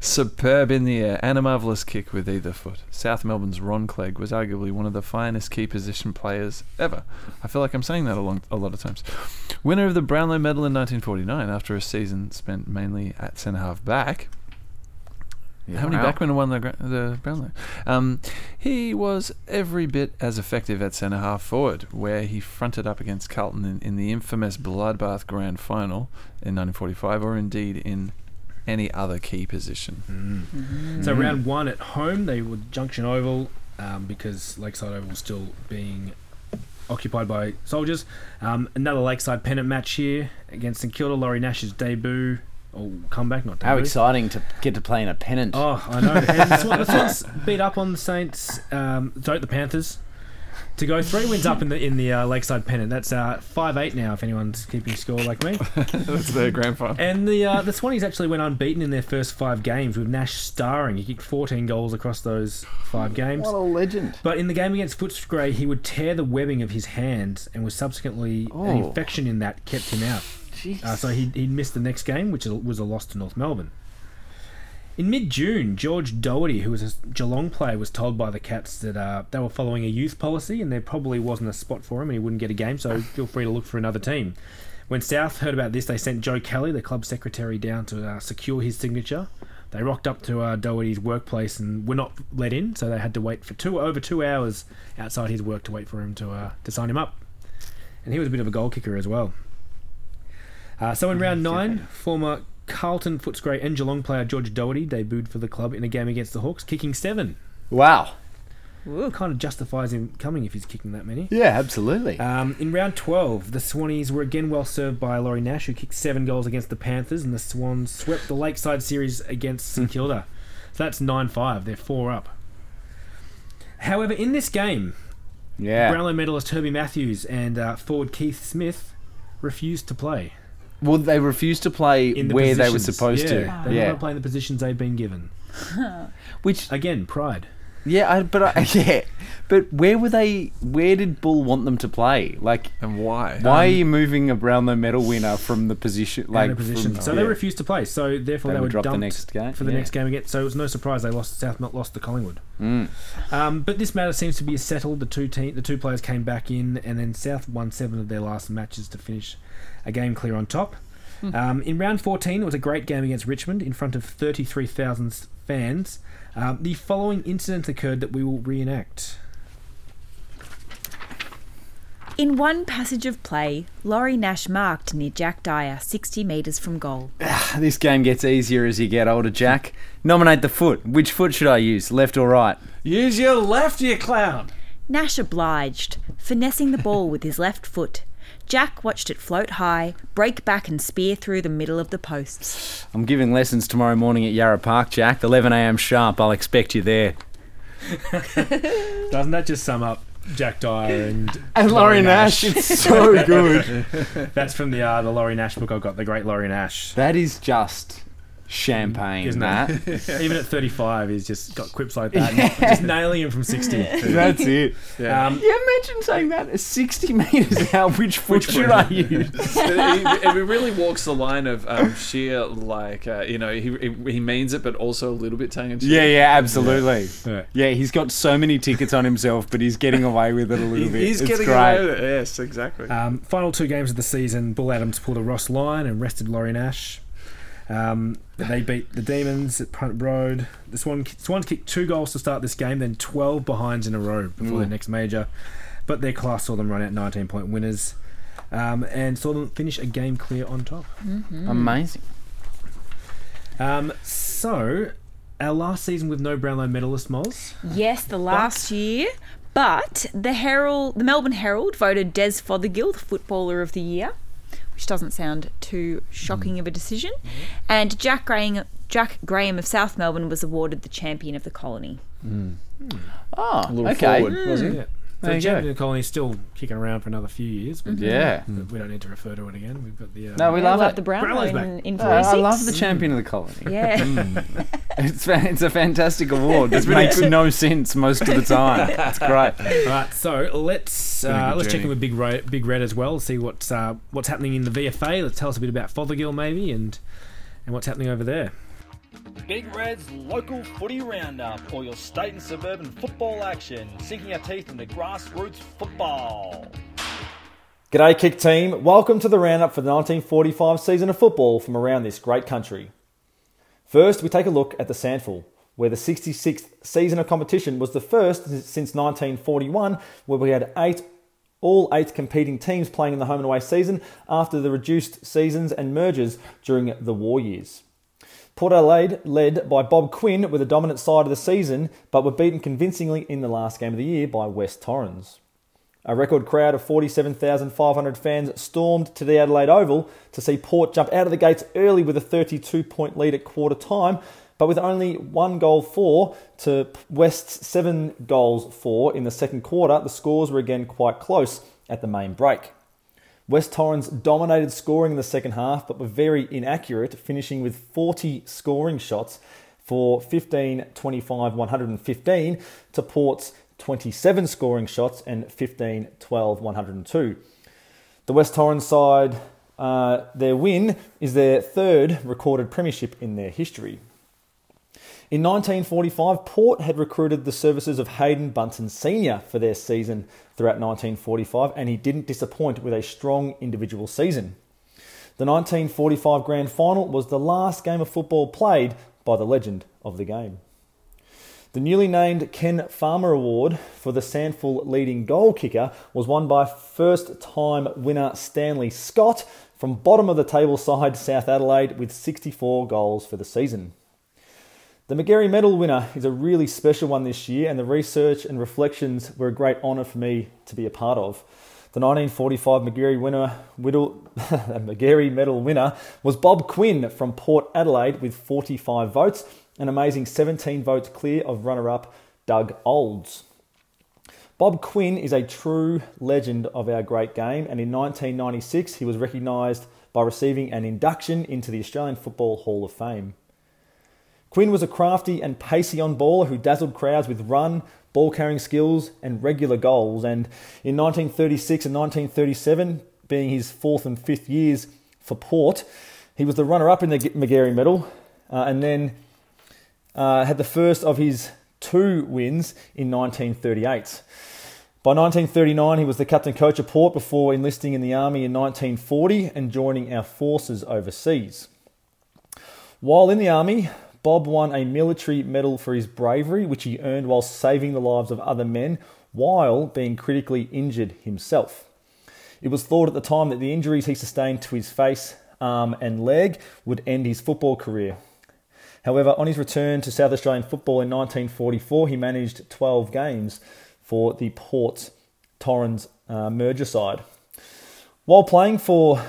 Superb in the air and a marvellous kick with either foot. South Melbourne's Ron Clegg was arguably one of the finest key position players ever. I feel like I'm saying that a, long, a lot of times. Winner of the Brownlow Medal in 1949 after a season spent mainly at centre half back. How many Wow. backmen won the, gra- the Brownlow? Um, he was every bit as effective at centre half forward, where he fronted up against Carlton in, in the infamous Bloodbath Grand Final in 1945, or indeed in any other key position. So round one at home, they were Junction Oval um, because Lakeside Oval was still being occupied by soldiers. Um, another Lakeside pennant match here against St Kilda. Laurie Nash's debut or comeback, not debut. How exciting to get to play in a pennant. Oh, I know. And this one, this one's beat up on the Saints. Um, sorry, the Panthers. To go three wins up in the in the uh, Lakeside pennant. That's uh, five eight now. If anyone's keeping score like me. That's their grand final. And the uh, the Swannies actually went unbeaten in their first five games with Nash starring. He kicked 14 goals across those five games. What a legend. But in the game against Footscray, he would tear the webbing of his hands, and was subsequently an Oh. infection in that kept him out. Uh, so he he missed the next game, which was a loss to North Melbourne. In mid-June, George Doherty, who was a Geelong player, was told by the Cats that uh, they were following a youth policy and there probably wasn't a spot for him and he wouldn't get a game, so feel free to look for another team. When South heard about this, they sent Joe Kelly, the club secretary, down to uh, secure his signature. They rocked up to uh, Doherty's workplace and were not let in, so they had to wait for two over two hours outside his work to wait for him to uh, to sign him up. And he was a bit of a goal kicker as well. Uh, so in round nine, former Carlton, Footscray, and Geelong player George Doherty debuted for the club in a game against the Hawks, kicking seven. Wow. Well, Kind of justifies him coming if he's kicking that many. Yeah, absolutely. Um, in round 12, the Swannies were again well served by Laurie Nash, who kicked seven goals against the Panthers, and the Swans swept the Lakeside series against St Kilda. So that's 9 5. They're four up. However, in this game, yeah. Brownlow medalist Herbie Matthews and uh, forward Keith Smith refused to play. Well, they refused to play In the where they were positions. supposed yeah, to. They did yeah. not play in the positions they'd been given. Which Again, pride. yeah, I, but I, yeah, but where were they? Where did Bull want them to play? Like, And why? why are you moving a Brownlow medal winner from the position? Like, out position. from- so yeah. they refused to play. So therefore, They they, would were drop the dumped next game, for the yeah. next game again. So it was no surprise they lost. South Melt lost to Collingwood. Mm. Um, but this matter seems to be settled. The two team, the two players came back in, and then South won seven of their last matches to finish a game clear on top. Um, in round 14, it was a great game against Richmond in front of 33,000 fans. Um, the following incident occurred that we will reenact. In one passage of play, Laurie Nash marked near Jack Dyer, 60 metres from goal. This game gets easier as you get older, Jack. Nominate the foot. Which foot should I use, left or right? Use your left, you clown. Nash obliged, finessing the ball with his left foot. Jack watched it float high, break back and spear through the middle of the posts. I'm giving lessons tomorrow morning at Yarra Park, Jack. 11am sharp. I'll expect you there. Doesn't that just sum up Jack Dyer and, And Laurie Nash, it's so good. That's from the uh, the Laurie Nash book I've got, the Great Laurie Nash. That is just champagne, Isn't that. Even at 35, he's just got quips like that, and just nailing him from 60. That's it. Um, Yeah, imagine saying that. 60 metres out, which foot should I use? it, it really walks the line of um, sheer, like, uh, you know, he, he means it, but also a little bit tongue in cheek. Yeah, yeah, absolutely. Yeah. Yeah, he's got so many tickets on himself, but he's getting away with it a little bit. He's it's getting great. away with it. Yes, exactly. Um, final two games of the season, Bull Adams pulled a Ross Lyon and rested Laurie Nash. Um, they beat the Demons at Punt Road. The Swan, Swans kicked two goals to start this game, then 12 behinds in a row before their next major. But their class saw them run out 19 point winners um, and saw them finish a game clear on top. Amazing. Um, so, our last season with no Brownlow medalist, Moz. Yes, the last year. But the Herald, the Melbourne Herald voted Des Fothergill the Footballer of the Year, which doesn't sound too shocking mm. of a decision. Mm-hmm. And Jack Graham, Jack Graham of South Melbourne was awarded the champion of the colony. Oh, A little okay. forward, was he? Mm. Yeah. There So you go. Champion Colony's still kicking around for another few years, but, Yeah. but we don't need to refer to it again. We've got the uh, No, we I love love it. the Brownlow Brownlow's in, in Oh, I love the champion of the colony. Yeah. It's fa- it's a fantastic award. It makes no sense most of the time. It's great. All right, so let's uh, let's check in with Big Red, Big Red as well. See what's uh, what's happening in the VFA. Let's tell us a bit about Fothergill maybe and and what's happening over there. Big Red's local footy roundup, all your state and suburban football action, sinking our teeth into grassroots football. G'day, Kick Team. Welcome to the roundup for the 1945 season of football from around this great country. First, we take a look at the SANFL, where the 66th season of competition was the first since 1941, where we had eight all eight competing teams playing in the home and away season after the reduced seasons and mergers during the war years. Port Adelaide, led by Bob Quinn, were the dominant side of the season, but were beaten convincingly in the last game of the year by West Torrens. A record crowd of 47,500 fans stormed to the Adelaide Oval to see Port jump out of the gates early with a 32 point lead at quarter time, but with only one goal for to West's seven goals for in the second quarter, the scores were again quite close at the main break. West Torrens dominated scoring in the second half, but were very inaccurate, finishing with 40 scoring shots for 15, 25, 115 to Port's 27 scoring shots and 15, 12, 102. The West Torrens side, uh, their win is their third recorded premiership in their history. In 1945, Port had recruited the services of Haydn Bunton Sr. for their season throughout 1945, and he didn't disappoint with a strong individual season. The 1945 Grand Final was the last game of football played by the legend of the game. The newly named Ken Farmer Award for the SANFL leading goal kicker was won by first time winner Stanley Scott from bottom of the table side South Adelaide with 64 goals for the season. The Magarey Medal winner is a really special one this year, and the research and reflections were a great honour for me to be a part of. The 1945 Magarey winner, Whittle, Magarey Medal winner was Bob Quinn from Port Adelaide with 45 votes, an amazing 17 votes clear of runner-up Doug Olds. Bob Quinn is a true legend of our great game, and in 1996 he was recognised by receiving an induction into the Australian Football Hall of Fame. Quinn was a crafty and pacey on baller who dazzled crowds with run, ball carrying skills, and regular goals. And in 1936 and 1937, being his fourth and fifth years for Port, he was the runner up in the Magarey Medal uh, and then uh, had the first of his two wins in 1938. By 1939, he was the captain coach of Port before enlisting in the army in 1940 and joining our forces overseas. While in the army, Bob won a military medal for his bravery, which he earned while saving the lives of other men while being critically injured himself. It was thought at the time that the injuries he sustained to his face, arm, and leg would end his football career. However, on his return to South Australian football in 1944, he managed 12 games for the Port Torrens uh, merger side. While playing for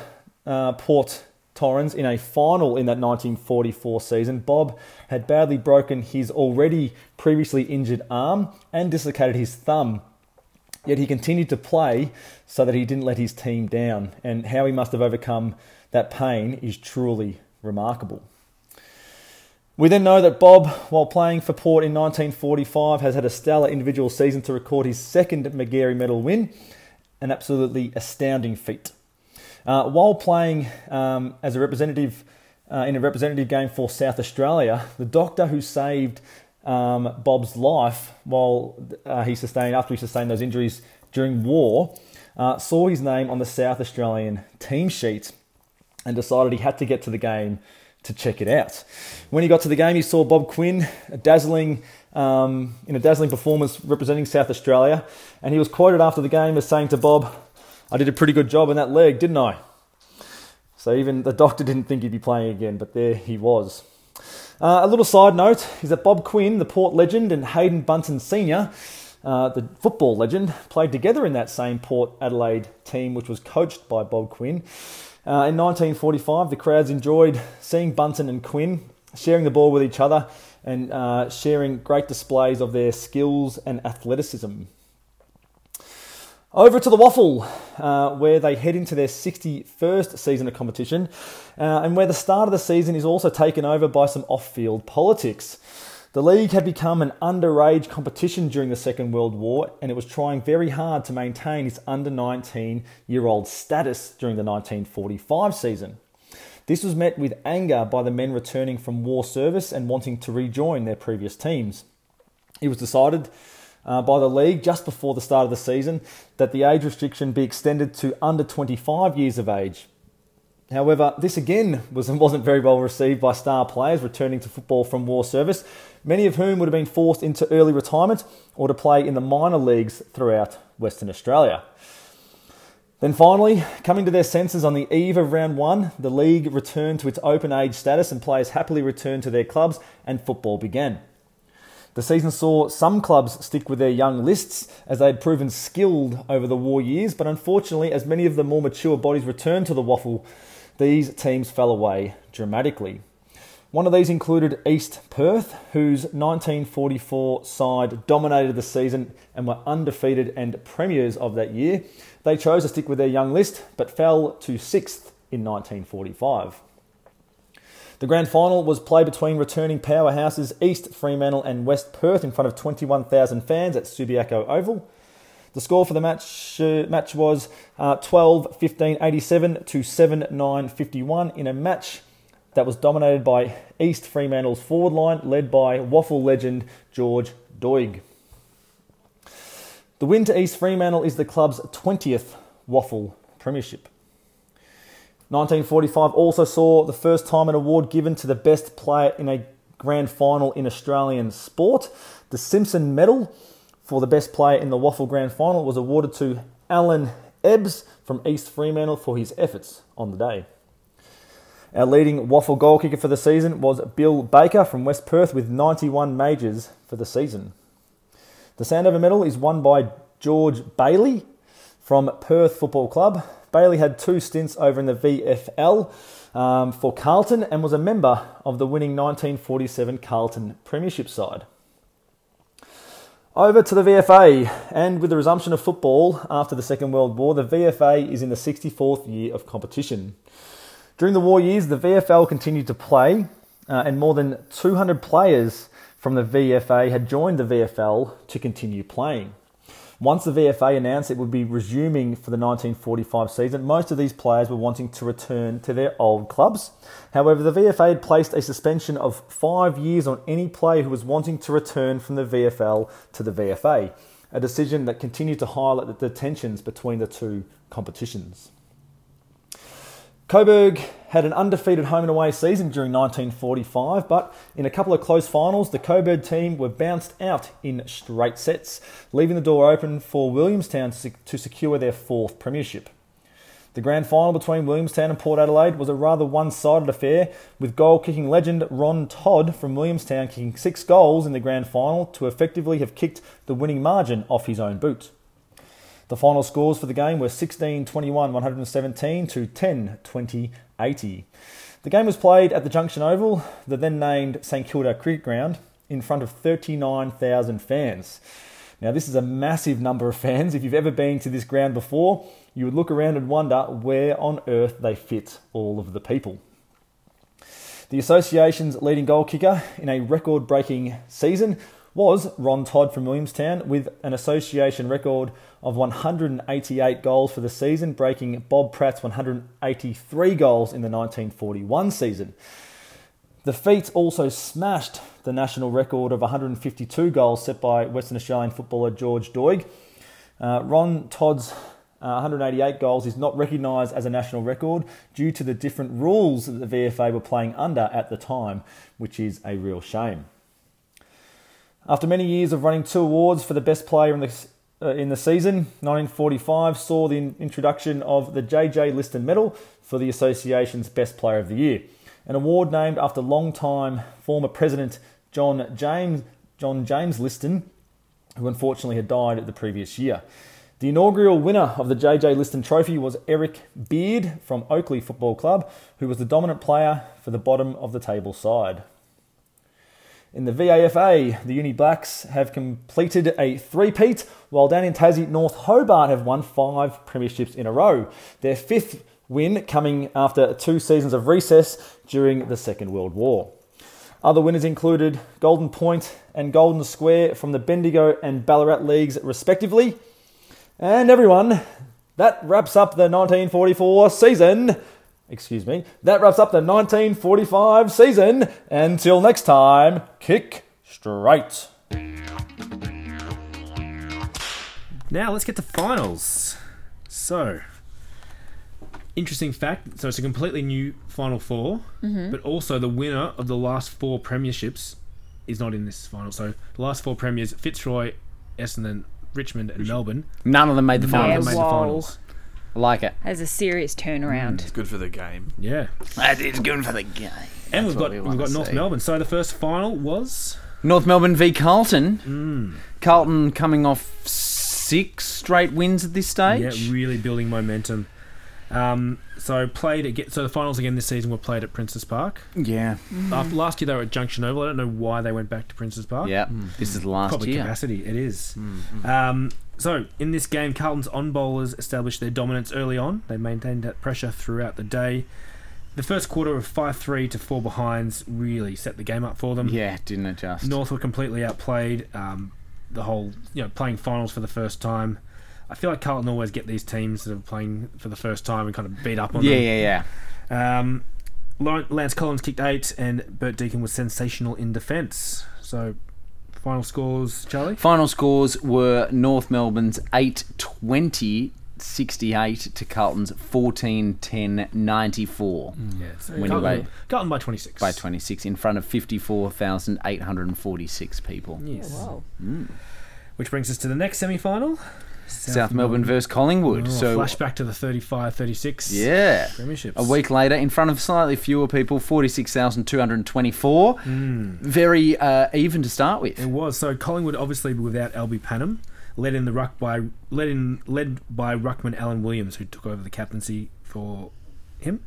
uh, Port Torrens in a final in that 1944 season, Bob had badly broken his already previously injured arm and dislocated his thumb. Yet he continued to play so that he didn't let his team down, and how he must have overcome that pain is truly remarkable. We then know that Bob, while playing for Port in 1945, has had a stellar individual season to record his second Magarey Medal win, an absolutely astounding feat. Uh, while playing um, as a representative uh, in a representative game for South Australia, the doctor who saved um, Bob's life while uh, he sustained after he sustained those injuries during war uh, saw his name on the South Australian team sheet and decided he had to get to the game to check it out. When he got to the game, he saw Bob Quinn, a dazzling um, in a dazzling performance representing South Australia, and he was quoted after the game as saying to Bob, "I did a pretty good job in that leg, didn't I?" So even the doctor didn't think he'd be playing again, but there he was. Uh, a little side note is that Bob Quinn, the Port legend, and Haydn Bunton Sr., uh, the football legend, played together in that same Port Adelaide team, which was coached by Bob Quinn. Uh, in 1945, the crowds enjoyed seeing Bunton and Quinn sharing the ball with each other and uh, sharing great displays of their skills and athleticism. Over to the WAFL, uh, where they head into their 61st season of competition, uh, and where the start of the season is also taken over by some off field politics. The league had become an underage competition during the Second World War, and it was trying very hard to maintain its under 19 year old status during the 1945 season. This was met with anger by the men returning from war service and wanting to rejoin their previous teams. It was decided uh, by the league just before the start of the season that the age restriction be extended to under 25 years of age. However, this again was, wasn't very well received by star players returning to football from war service, many of whom would have been forced into early retirement or to play in the minor leagues throughout Western Australia. Then finally, coming to their senses on the eve of round one, the league returned to its open age status and players happily returned to their clubs and football began. The season saw some clubs stick with their young lists as they had proven skilled over the war years, but unfortunately, as many of the more mature bodies returned to the WAFL, these teams fell away dramatically. One of these included East Perth, whose 1944 side dominated the season and were undefeated and premiers of that year. They chose to stick with their young list but fell to sixth in 1945. The grand final was played between returning powerhouses East Fremantle and West Perth in front of 21,000 fans at Subiaco Oval. The score for the match uh, match was uh, 12 15 87 to 7 9 51 in a match that was dominated by East Fremantle's forward line, led by WAFL legend George Doig. The win to East Fremantle is the club's 20th WAFL premiership. 1945 also saw the first time an award given to the best player in a grand final in Australian sport. The Simpson Medal for the best player in the WAFL Grand Final was awarded to Alan Ebbs from East Fremantle for his efforts on the day. Our leading WAFL goal kicker for the season was Bill Baker from West Perth with 91 majors for the season. The Sandover Medal is won by George Bailey from Perth Football Club. Bailey had two stints over in the VFL um, for Carlton and was a member of the winning 1947 Carlton Premiership side. Over to the VFA, and with the resumption of football after the Second World War, the VFA is in the 64th year of competition. During the war years, the VFL continued to play, uh, and more than 200 players from the VFA had joined the VFL to continue playing. Once the VFA announced it would be resuming for the 1945 season, most of these players were wanting to return to their old clubs. However, the VFA had placed a suspension of five years on any player who was wanting to return from the VFL to the VFA, a decision that continued to highlight the tensions between the two competitions. Coburg had an undefeated home and away season during 1945, but in a couple of close finals, the Coburg team were bounced out in straight sets, leaving the door open for Williamstown to secure their fourth premiership. The grand final between Williamstown and Port Adelaide was a rather one sided affair, with goal kicking legend Ron Todd from Williamstown kicking six goals in the grand final to effectively have kicked the winning margin off his own boot. The final scores for the game were 16 21 117 to 10 20 80. The game was played at the Junction Oval, the then named St Kilda Cricket Ground, in front of 39,000 fans. Now, this is a massive number of fans. If you've ever been to this ground before, you would look around and wonder where on earth they fit all of the people. The association's leading goal kicker in a record breaking season was Ron Todd from Williamstown with an association record of 188 goals for the season, breaking Bob Pratt's 183 goals in the 1941 season. The feat also smashed the national record of 152 goals set by Western Australian footballer George Doig. Uh, Ron Todd's uh, 188 goals is not recognised as a national record due to the different rules that the VFA were playing under at the time, which is a real shame. After many years of running two awards for the best player in the, uh, in the season, 1945 saw the introduction of the JJ Liston Medal for the association's Best Player of the Year, an award named after long-time former president John James John James Liston, who unfortunately had died the previous year. The The inaugural winner of the JJ Liston Trophy was Eric Beard from Oakleigh Football Club, who was the dominant player for the bottom of the table side. In the VAFA, the Uni Blacks have completed a three-peat, while down in Tassie, North Hobart have won five premierships in a row. Their fifth win coming after two seasons of recess during the Second World War. Other winners included Golden Point and Golden Square from the Bendigo and Ballarat leagues, respectively. And everyone, that wraps up the 1944 season. Excuse me. That wraps up the 1945 season. Until next time, kick straight. Now let's get to finals. So, interesting fact. So it's a completely new Final 4 mm-hmm. but also the winner of the last four premierships is not in this final. So the last four premiers: Fitzroy, Essendon, Richmond, and Melbourne. None of them made the finals. them made the finals. I like it. Has a serious turnaround. It's good for the game. Yeah, That is good for the game. and we've got we we've got North see. Melbourne. So the first final was North Melbourne v Carlton. Hmm. Carlton coming off six straight wins at this stage. yeah really building momentum. Um, so played again. So the finals again this season were played at Princes Park. Yeah. After last year they were at Junction Oval. I don't know why they went back to Princes Park. Yeah. This is the last Probably year. capacity. It is. Um, so in this game, Carlton's on bowlers established their dominance early on. They maintained that pressure throughout the day. The first quarter of five three to four behinds really set the game up for them. Yeah, didn't adjust. just? North were completely outplayed. Um, the whole you know playing finals for the first time. I feel like Carlton always get these teams that are playing for the first time and kind of beat up on yeah, them. yeah, yeah. Um, Lance Collins kicked eight, and Bert Deacon was sensational in defence. So, final scores, Charlie. Final scores were North Melbourne's 8 20 68 to Carlton's 14 10 94 mm. Yeah, so uh, Carlton, by- Carlton by 26. by 26 in front of 54,846 people. Yes. Oh, wow. Mm. Which brings us to the next semi final. South, Melbourne versus Collingwood. Oh, so, flashback to the 35 36 yeah. premierships. A week later, in front of slightly fewer people, 46,224. Very uh, even to start with. It was. So Collingwood obviously without Albie Pannam, led in the ruck by led in led by ruckman Alan Williams, who took over the captaincy for him.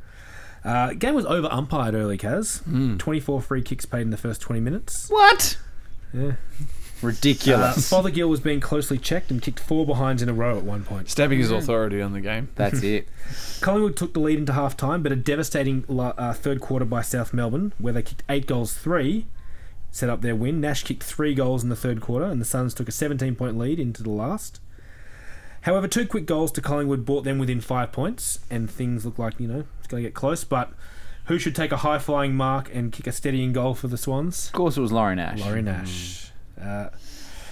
Uh, game was over umpired early, Kaz. 24 free kicks paid in the first 20 minutes. What? Yeah. Uh, Ridiculous. Fothergill was being closely checked and kicked four behinds in a row at one point. Stabbing his authority on the game. That's it. Collingwood took the lead into half time, but a devastating la- uh, third quarter by South Melbourne, where they kicked eight goals, three, set up their win. Nash kicked three goals in the third quarter, and the Suns took a 17 point lead into the last. However, two quick goals to Collingwood brought them within five points, and things look like, you know, it's going to get close. But who should take a high flying mark and kick a steadying goal for the Swans? Of course, it was Laurie Nash. Laurie Nash. Uh,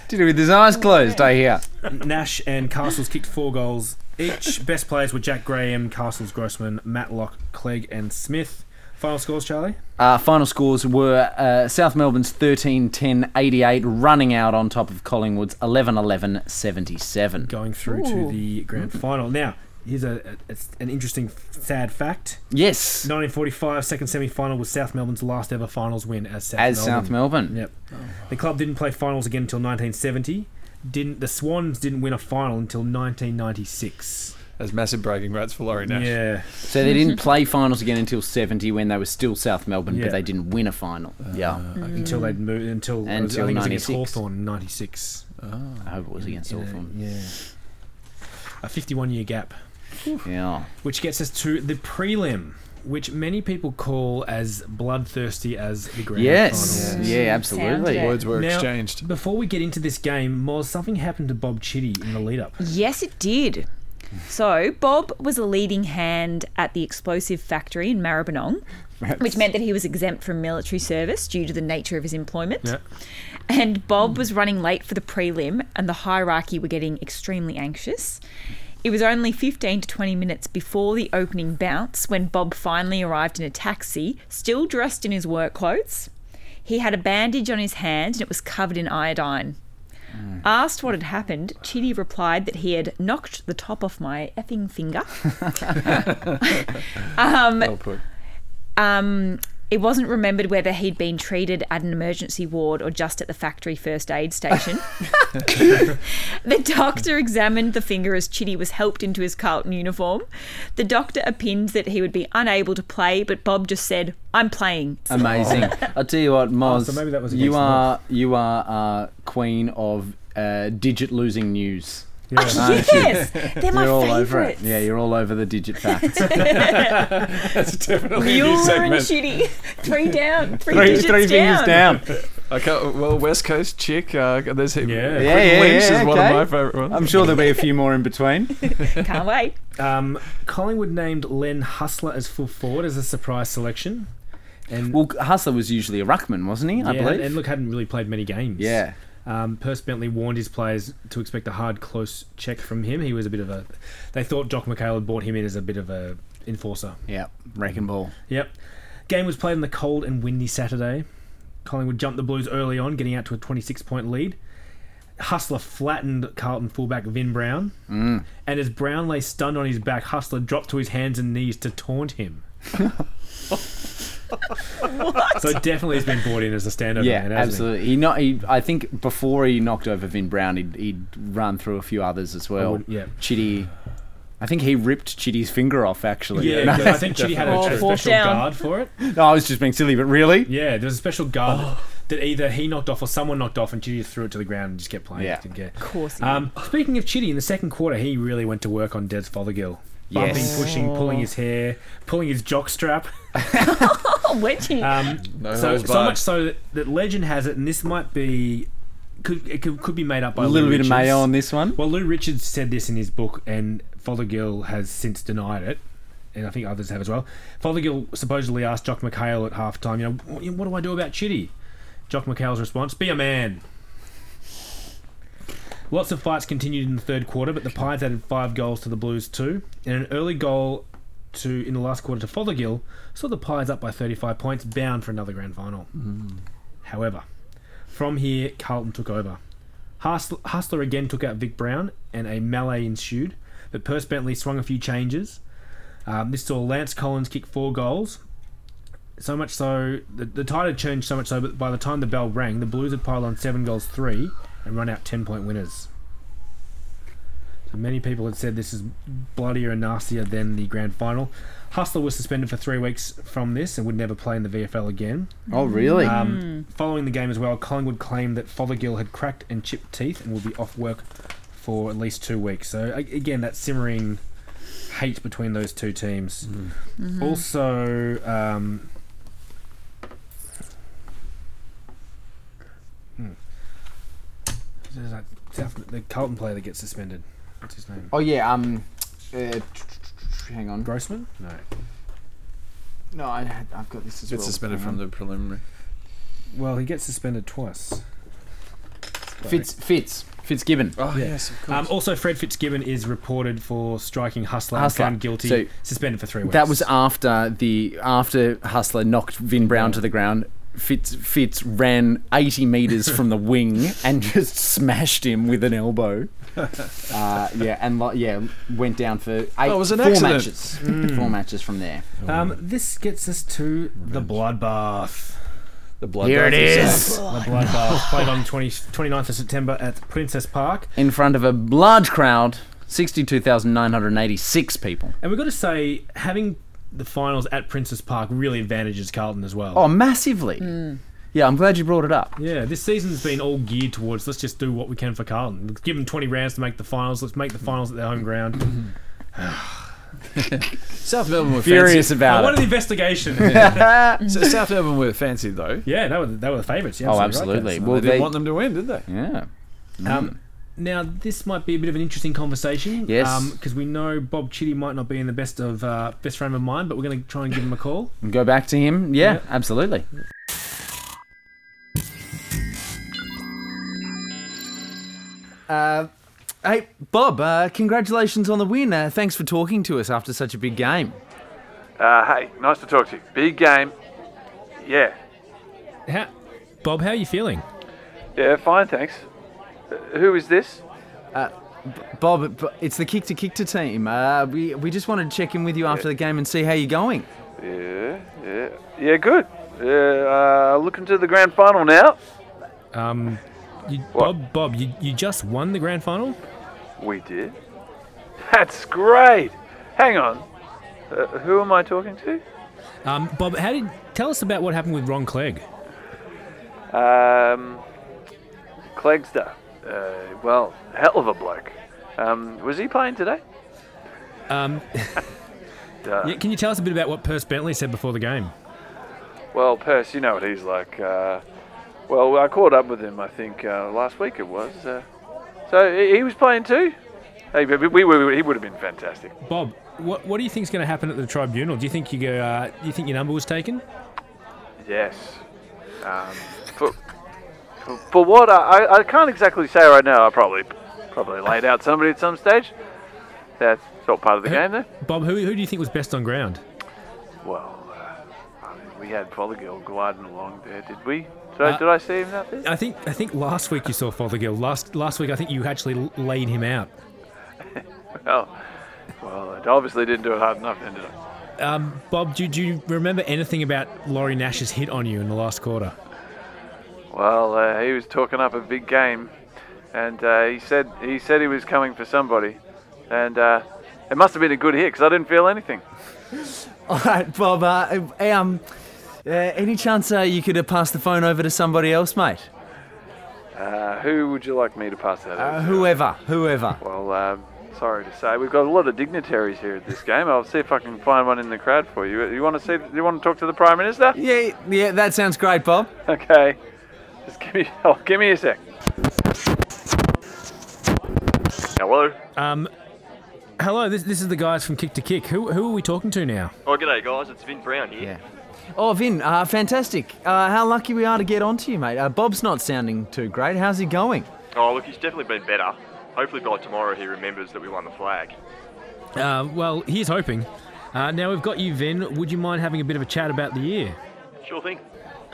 Did it with his eyes closed, I hear. Nash and Castles kicked four goals each. Best players were Jack Graham, Castles Grossman, Matlock, Clegg, and Smith. Final scores, Charlie? Uh, final scores were uh, South Melbourne's 13 10 88, running out on top of Collingwood's 11 11 77. Going through to the grand final. Now, here's a, a an interesting, sad fact. Yes, 1945 second semi-final was South Melbourne's last ever finals win as South as Melbourne. South Melbourne. Yep. The club didn't play finals again until 1970. Didn't the Swans didn't win a final until 1996? As massive bragging rights for Laurie Nash. Yeah. So they didn't play finals again until 70 when they were still South Melbourne, Yeah. but they didn't win a final. Uh, yeah, uh, Until they'd moved until, I Until think it was against 96. Hawthorn in 96. I hope it was against Hawthorn. Yeah. A 51 year gap. Yeah. Which gets us to the prelim, which many people call as bloodthirsty as the grand Yes. final. Yeah, absolutely. Sounds Words were Now- exchanged. Before we get into this game, Moz, something happened to Bob Chitty in the lead up. Yes, it did. So, Bob was a leading hand at the explosive factory in Maribyrnong, which meant that he was exempt from military service due to the nature of his employment. Yeah. And Bob was running late for the prelim, and the hierarchy were getting extremely anxious. It was only 15 to 20 minutes before the opening bounce when Bob finally arrived in a taxi, still dressed in his work clothes. He had a bandage on his hand and it was covered in iodine. Asked what had happened, Chitty replied that he had knocked the top off my effing finger. um, Well put. um, it wasn't remembered whether he'd been treated at an emergency ward or just at the factory first aid station. the doctor examined the finger as Chitty was helped into his Carlton uniform. The doctor opined that he would be unable to play, but Bob just said, I'm playing. Amazing. I'll tell you what, Moz. so maybe that was you are you are uh, queen of uh, digit losing news. Yeah. yes, they're my you're all over it. Yeah, you're all over the digit facts. That's definitely a new You're and segment. Shitty. Three down. Three, three digits three down. fingers down. Okay, well, West Coast chick. Uh, there's Yeah. Quentin Yeah, yeah, yeah, is one of my favourite ones. I'm sure there'll be a few more in between. Can't wait. Um, Collingwood named Len Hustler as full forward as a surprise selection. And Well, Hustler was usually a ruckman, wasn't he? I yeah, believe. and look, hadn't really played many games. yeah. Um, Perce Bentley warned his players to expect a hard, close check from him. He was a bit of a. They thought Jock McHale had brought him in as a bit of a enforcer. Yeah. Wrecking ball. Yep. Game was played on the cold and windy Saturday. Collingwood jumped the Blues early on, getting out to a 26 point lead. Hustler flattened Carlton fullback Vin Brown. Mm. And as Brown lay stunned on his back, Hustler dropped to his hands and knees to taunt him. So definitely he's been brought in as a standover Yeah, man, hasn't absolutely. He not. He, I think before he knocked over Vin Brown, he'd, he'd run through a few others as well. would- yeah. Chitty. I think he ripped Chitty's finger off. Actually. Yeah, No, 'cause I think Chitty had a, Oh, a fourth special down. guard for it. no, I was just being silly, but really. Yeah, there was a special guard that either he knocked off or someone knocked off, and Chitty just threw it to the ground and just kept playing. Yeah. Didn't care. Of course. he Um, speaking of Chitty, in the second quarter, he really went to work on Des Fothergill. Bumping, Yes. pushing, pulling his hair, pulling his jock strap. Oh, wedgie. Um, No so, so much so that, that legend has it, and this might be could it could, could be made up by A little Lou bit of mayo on this one. Well, Lou Richards said this in his book, and Fothergill has since denied it, and I think others have as well. Fothergill supposedly asked Jock McHale at halftime, you know, what, what do I do about Chitty? Jock McHale's response: "Be a man." Lots of fights continued in the third quarter, but the Pies added five goals to the Blues two, and an early goal to in the last quarter to Fothergill saw the Pies up by 35 points, bound for another grand final. However, from here, Carlton took over. Hustler, Hustler again took out Vic Brown, and a melee ensued. But Perce Bentley swung a few changes. Um, this saw Lance Collins kick four goals. So much so, the, the tide had changed so much so, but by the time the bell rang, the Blues had piled on seven goals three and run out 10 point winners. So many people had said this is bloodier and nastier than the grand final. Hustler was suspended for three weeks from this and would never play in the VFL again. Oh, really? Um, following the game as well, Collingwood claimed that Fothergill had cracked and chipped teeth and will be off work for at least two weeks. So again, that simmering hate between those two teams. Also, um, There's that South- the Carlton player that gets suspended. What's his name? oh yeah. Um. Uh, hang on. Grossman? No. No, I, I've got this as Gets well. suspended Hang from on. the preliminary. Well, he gets suspended twice. Fitz Fitz Fitzgibbon. Oh yes, of Um, also, Fred Fitzgibbon is reported for striking Hustler, Hustler. and found guilty, So- suspended for three weeks. That was after the after Hustler knocked Vin Brown to the ground. Fitz Fitz ran 80 meters from the wing and just smashed him with an elbow. Uh, yeah, and lo- yeah, went down for eight, Oh, it was an four accident. matches. Four matches from there. Um, this gets us to the bloodbath. The blood. Here it bath is. The bloodbath played on 20, 29th of September at Princes Park. in front of a large crowd, 62,986 people. And we've got to say, having the finals at Princes Park really advantages Carlton as well. Oh, massively. Yeah, I'm glad you brought it up. Yeah, this season's been all geared towards let's just do what we can for Carlton. Let's give them 20 rounds to make the finals. Let's make the finals at their home ground. South Melbourne were Furious fancy. I about wanted it. the investigation. So South Melbourne were fancied though. yeah, they were, they were the favourites. You're Oh, absolutely. absolutely. Right, Well, they didn't want them to win, did they? Yeah. Kaz. um, now, this might be a bit of an interesting conversation. Yes. Because we know Bob Chitty might not be in the best of uh, best frame of mind, but we're going to try and give him a call. And Go back to him. Yeah, Yeah. absolutely. Uh, hey, Bob, uh, congratulations on the win. Uh, thanks for talking to us after such a big game. Uh, hey, nice to talk to you. Big game. Yeah. How, Bob, how are you feeling? Yeah, fine, thanks. Uh, who is this? Bob, it's the Kick to Kick to team. Uh, we, we just wanted to check in with you after the game and see how you're going. Yeah, yeah, yeah. Good. Yeah, uh, looking to the grand final now. Um, you, Bob, Bob, you, you just won the grand final. We did. That's great. Hang on. Uh, who am I talking to? Um, Bob, how did tell us about what happened with Ron Clegg? Um, Cleggster. Uh, well, hell of a bloke. Um, was he playing today? Um, yeah, can you tell us a bit about what Perce Bentley said before the game? Well, Perce, you know what he's like. Uh, well, I caught up with him, I think, uh, last week it was. Uh, so he he was playing too? Hey, we, we, we, he would have been fantastic. Bob, what what do you think is going to happen at the tribunal? Do you think you go? Uh, do you think your number was taken? Yes. Um, for, for, what? I, I- can't exactly say right now. I probably probably laid out somebody at some stage. That's all part of the game, there. Bob, who, who do you think was best on ground? Well, uh, I mean, we had Fothergill gliding along there, did we? So, Uh, did I see him out there? I think I think last week you saw Fothergill. Last last week I think you actually laid him out. Oh, well, I obviously didn't do it hard enough, then, did I? Um, Bob, do, do you remember anything about Laurie Nash's hit on you in the last quarter? Well, uh, he was talking up a big game, and uh, he said he said he was coming for somebody, and uh, it must have been a good hit because I didn't feel anything. All right, Bob. Uh, um, uh, any chance uh, you could uh, pass the phone over to somebody else, mate? Uh, who would you like me to pass that? Over to? whoever, whoever. Well, um, sorry to say, we've got a lot of dignitaries here at this game. I'll see if I can find one in the crowd for you. You want to see? You want to talk to the prime minister? Yeah, yeah, that sounds great, Bob. Okay. Just give me. Oh, give me a sec. Hello. Um, hello, this, this is the guys from Kick to Kick. Who, who are we talking to now? Oh, g'day guys. It's Vin Brown here. Yeah. Oh, Vin, uh, fantastic. Uh, how lucky we are to get onto you, mate. Uh, Bob's not sounding too great. How's he going? Oh, look, he's definitely been better. Hopefully by tomorrow he remembers that we won the flag. Uh, well, he's hoping. Uh, now we've got you, Vin. Would you mind having a bit of a chat about the year? Sure thing.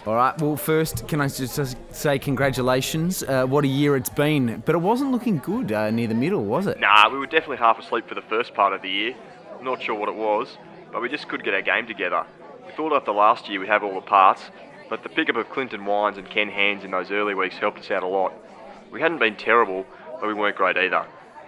All right, well, first, can I just just say congratulations? Uh, what a year it's been. But it wasn't looking good uh, near the middle, was it? Nah, we were definitely half asleep for the first part of the year. Not sure what it was, but we just couldn't get our game together. We thought after last year we'd have all the parts, but the pickup of Clinton Wines and Ken Hands in those early weeks helped us out a lot. We hadn't been terrible, but we weren't great either.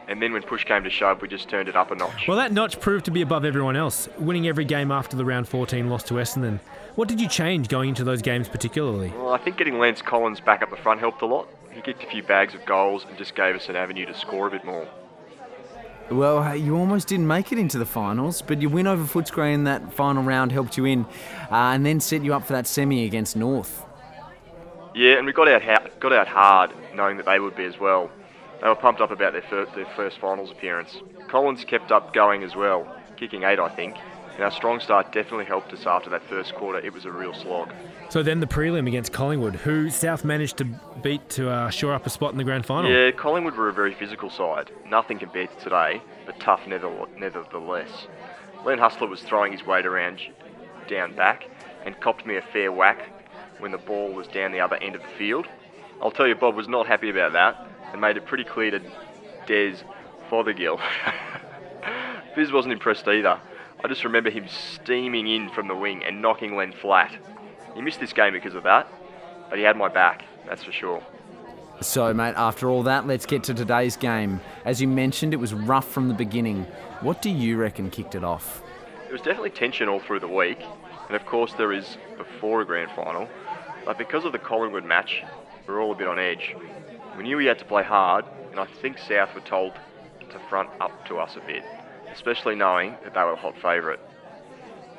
And then when push came to shove, we just turned it up a notch. Well, that notch proved to be above everyone else, winning every game after the round 14 loss to Essendon. What did you change going into those games particularly? Well, I think getting Lance Collins back up the front helped a lot. He kicked a few bags of goals and just gave us an avenue to score a bit more. Well, uh, you almost didn't make it into the finals, but your win over Footscray in that final round helped you in, uh, and then set you up for that semi against North. Yeah, and we got out ha- got out hard, knowing that they would be as well. They were pumped up about their, fir- their first finals appearance. Collins kept up going as well, kicking eight, I think. And our strong start definitely helped us after that first quarter. It was a real slog. So then the prelim against Collingwood, who South managed to beat to uh, shore up a spot in the grand final. Yeah, Collingwood were a very physical side. Nothing compared to today, but tough nevertheless. Len Hustler was throwing his weight around down back and copped me a fair whack when the ball was down the other end of the field. I'll tell you, Bob was not happy about that and made it pretty clear to Des Fothergill. Fizz wasn't impressed either. I just remember him steaming in from the wing and knocking Len flat. He missed this game because of that, but he had my back, that's for sure. So, mate, after all that, let's get to today's game. As you mentioned, it was rough from the beginning. What do you reckon kicked it off? There was definitely tension all through the week, and of course there is before a grand final. But because of the Collingwood match, we're all a bit on edge. We knew we had to play hard, and I think South were told to front up to us a bit, especially knowing that they were the hot favourite.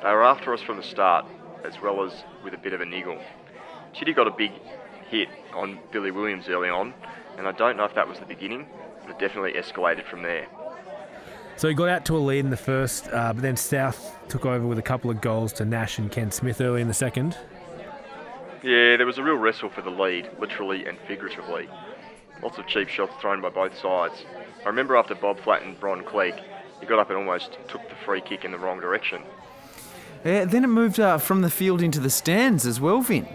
They were after us from the start, as well as with a bit of a niggle. Chitty got a big hit on Billy Williams early on, and I don't know if that was the beginning, but it definitely escalated from there. So he got out to a lead in the first, uh, but then South took over with a couple of goals to Nash and Ken Smith early in the second. Yeah, there was a real wrestle for the lead, literally and figuratively. Lots of cheap shots thrown by both sides. I remember after Bob flattened Ron Clegg, he got up and almost took the free kick in the wrong direction. Yeah, then it moved uh, from the field into the stands as well, Vin.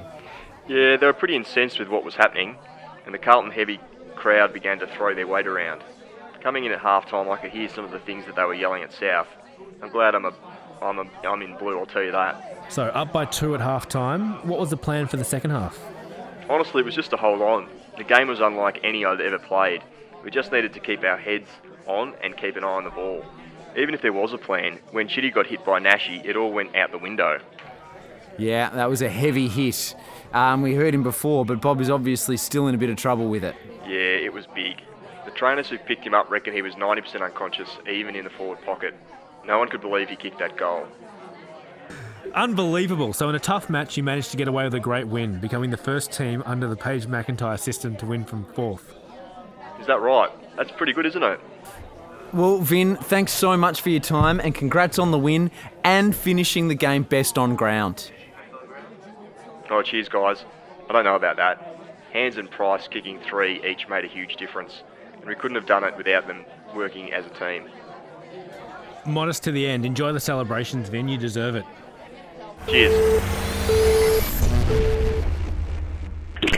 Yeah, they were pretty incensed with what was happening, and the Carlton heavy crowd began to throw their weight around. Coming in at half time, I could hear some of the things that they were yelling at South. I'm glad I'm a I'm, a, I'm in blue, I'll tell you that. So up by two at half time. What was the plan for the second half? Honestly, it was just to hold on. The game was unlike any I'd ever played. We just needed to keep our heads on and keep an eye on the ball. Even if there was a plan, when Chitty got hit by Nashi, it all went out the window. Yeah, that was a heavy hit. Um, we heard him before, but Bob is obviously still in a bit of trouble with it. Yeah, it was big. The trainers who picked him up reckon he was 90% unconscious, even in the forward pocket. No one could believe he kicked that goal. Unbelievable. So in a tough match, you managed to get away with a great win, becoming the first team under the Page McIntyre system to win from fourth. Is that right? That's pretty good, isn't it? Well, Vin, thanks so much for your time and congrats on the win and finishing the game best on ground. Oh, cheers, guys. I don't know about that. Hands and Price kicking three each made a huge difference, and we couldn't have done it without them working as a team. Modest to the end. Enjoy the celebrations, Vin. You deserve it. Cheers.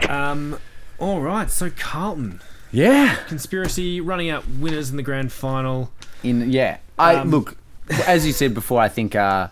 Um, all right. So Carlton Yeah. conspiracy running out winners in the grand final. In yeah, I Um, look as you said before. I think uh,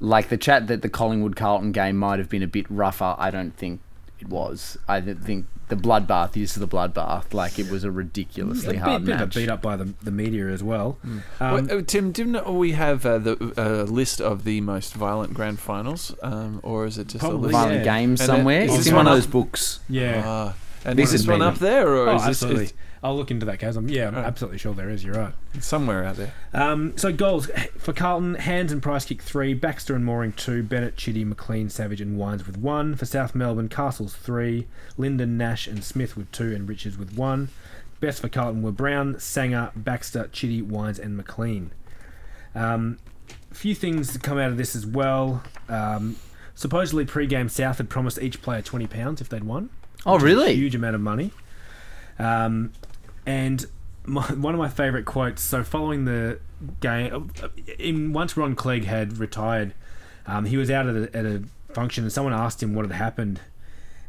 like the chat that the Collingwood Carlton game might have been a bit rougher. I don't think it was. I th- think the bloodbath is the bloodbath. Like it was a ridiculously a hard bit, bit of a match. beat up by the, the media as well. Um, Well, uh, Tim, didn't we have uh, the uh, list of the most violent grand finals, um, or is it just Probably, a list? Violent yeah. games somewhere. is It's in one of those books. yeah. Ah, and is this one up there, or Oh, is this absolutely. is I'll look into that, Kaz. I'm, yeah, I'm Right. absolutely sure there is. You're right. it's somewhere out there? Um, so goals for Carlton: Hands and Price kick three, Baxter and Mooring two, Bennett, Chitty, McLean, Savage and Wines with one. For South Melbourne, Castles three, Lyndon, Nash and Smith with two, and Richards with one. Best for Carlton were Brown, Sanger, Baxter, Chitty, Wines and McLean. Um, a few things to come out of this as well. Um, supposedly, pre-game South had promised each player twenty pounds if they'd won. Oh, which a really? huge amount of money. Um, and my, one of my favourite quotes. So following the game, in once Ron Clegg had retired, um, he was out at a, at a function, and someone asked him what had happened.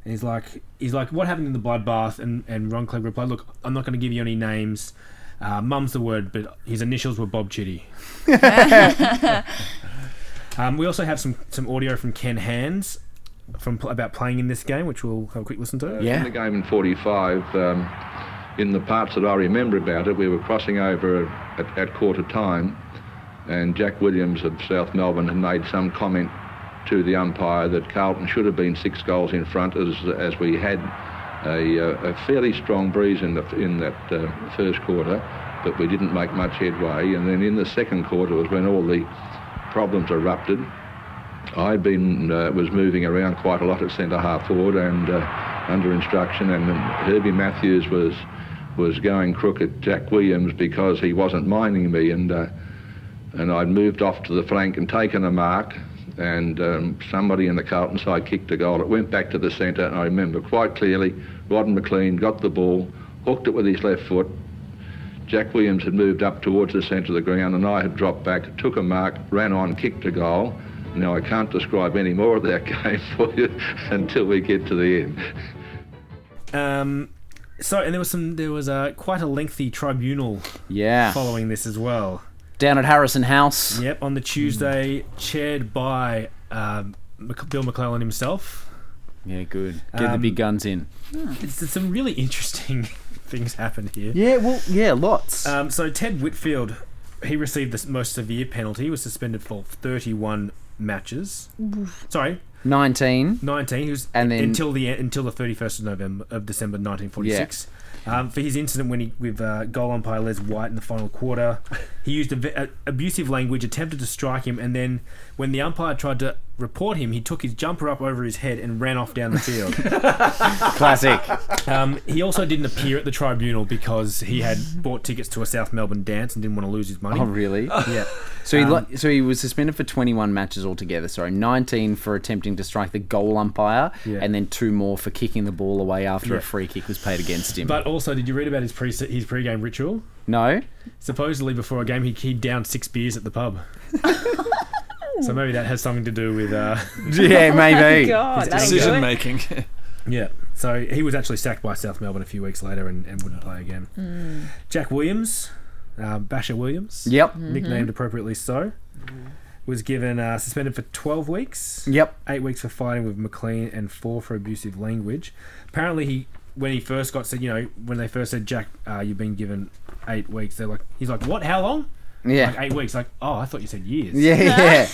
And he's like, he's like, what happened in the bloodbath? And and Ron Clegg replied, look, I'm not going to give you any names. Uh, mum's the word, but his initials were Bob Chitty. um, we also have some some audio from Ken Hands from about playing in this game, which we'll have a quick listen to. Yeah. In the game in 45, um, in the parts that I remember about it, we were crossing over at, at quarter time, and Jack Williams of South Melbourne had made some comment to the umpire that Carlton should have been six goals in front, as as we had a, uh, a fairly strong breeze in the in that uh, first quarter, but we didn't make much headway. And then in the second quarter was when all the problems erupted. I'd been uh, was moving around quite a lot at centre half forward and uh, under instruction, and Herbie Matthews was was going crook at Jack Williams because he wasn't minding me, and uh, and I'd moved off to the flank and taken a mark, and um, somebody in the Carlton side kicked a goal. It went back to the centre, and I remember quite clearly. Rodden McLean got the ball, hooked it with his left foot. Jack Williams had moved up towards the centre of the ground, and I had dropped back, took a mark, ran on, kicked a goal. Now I can't describe any more of that game for you until we get to the end. Um, so and there was some there was a quite a lengthy tribunal Yeah. following this as well. Down at Harrison House. Yep, on the Tuesday, chaired by um, Bill McClelland himself. Yeah, good. Get the Um, big guns in. It's, it's some really interesting things happened here. Yeah, well, yeah, lots. Um, so Ted Whitfield, he received the most severe penalty. He was suspended for 31 matches. Sorry, 19. 19. He was And then- until the until the 31st of November of December 1946. Um, for his incident when he with uh, goal umpire Les White in the final quarter, he used a, a, abusive language, attempted to strike him, and then when the umpire tried to report him, he took his jumper up over his head and ran off down the field. Classic. Um, he also didn't appear at the tribunal because he had bought tickets to a South Melbourne dance and didn't want to lose his money. Oh, really? Yeah. So he Um, lo- so he was suspended for 21 matches altogether. Sorry, 19 for attempting to strike the goal umpire, Yeah. and then two more for kicking the ball away after Yeah. a free kick was paid against him. But also, did you read about his pre his pre-game ritual? no, Supposedly, before a game, he he downed six beers at the pub. so maybe that has something to do with. Uh, yeah, maybe. God, that'll do Decision it. making. yeah. So he was actually sacked by South Melbourne a few weeks later and, and wouldn't play again. Jack Williams, um, Basher Williams, Yep. nicknamed appropriately so. was given uh, suspended for 12 weeks. Yep. Eight weeks for fighting with McLean and four for abusive language. Apparently, he when he first got said, you know, when they first said, Jack, uh, you've been given eight weeks, they're like, he's like, what? How long? Yeah. Like eight weeks. Like, oh, I thought you said years. Yeah, yeah.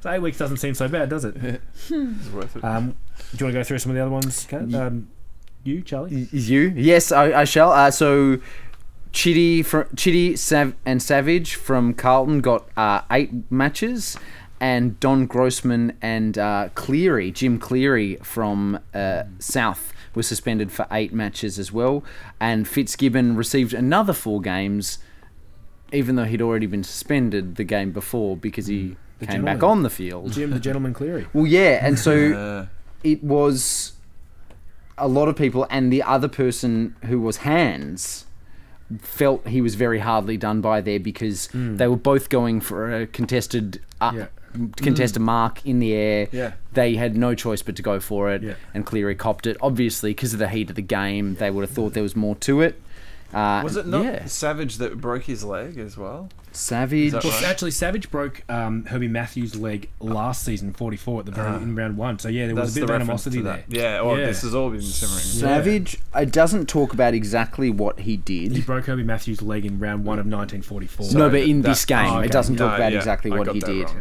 So eight weeks doesn't seem so bad, does it? It's worth it. Um, do you want to go through some of the other ones? Kat? Um, you, Charlie? Is you? Yes, I, I shall. Uh, so, Chitty, fr- Chitty Sav- and Savage from Carlton got uh, eight matches, and Don Grossman and uh, Cleary, Jim Cleary from uh, South, was suspended for eight matches as well. And Fitzgibbon received another four games, even though he'd already been suspended the game before because he mm. The came back on the field. Jim, the gentleman Cleary. Well, yeah, and so Uh, it was a lot of people, and the other person who was Hands felt he was very hardly done by there because mm. they were both going for a contested up, Yeah. contested mm. mark in the air. Yeah. They had no choice but to go for it, Yeah. and Cleary copped it. Obviously, because of the heat of the game, they would have thought there was more to it. Uh, was it not Yeah. Savage that broke his leg as well? Savage? Well, right? actually, Savage broke um, Herbie Matthews' leg last season, 44 at the very Ah. in round one. So yeah, there was a bit the of animosity there. Yeah, well, Yeah. this has all been simmering. Savage. It doesn't talk about exactly what he did. He broke Herbie Matthews' leg in round one of 1944. no, but in that- this game, oh, okay. it doesn't talk No, about yeah, exactly I what got he that did. wrong.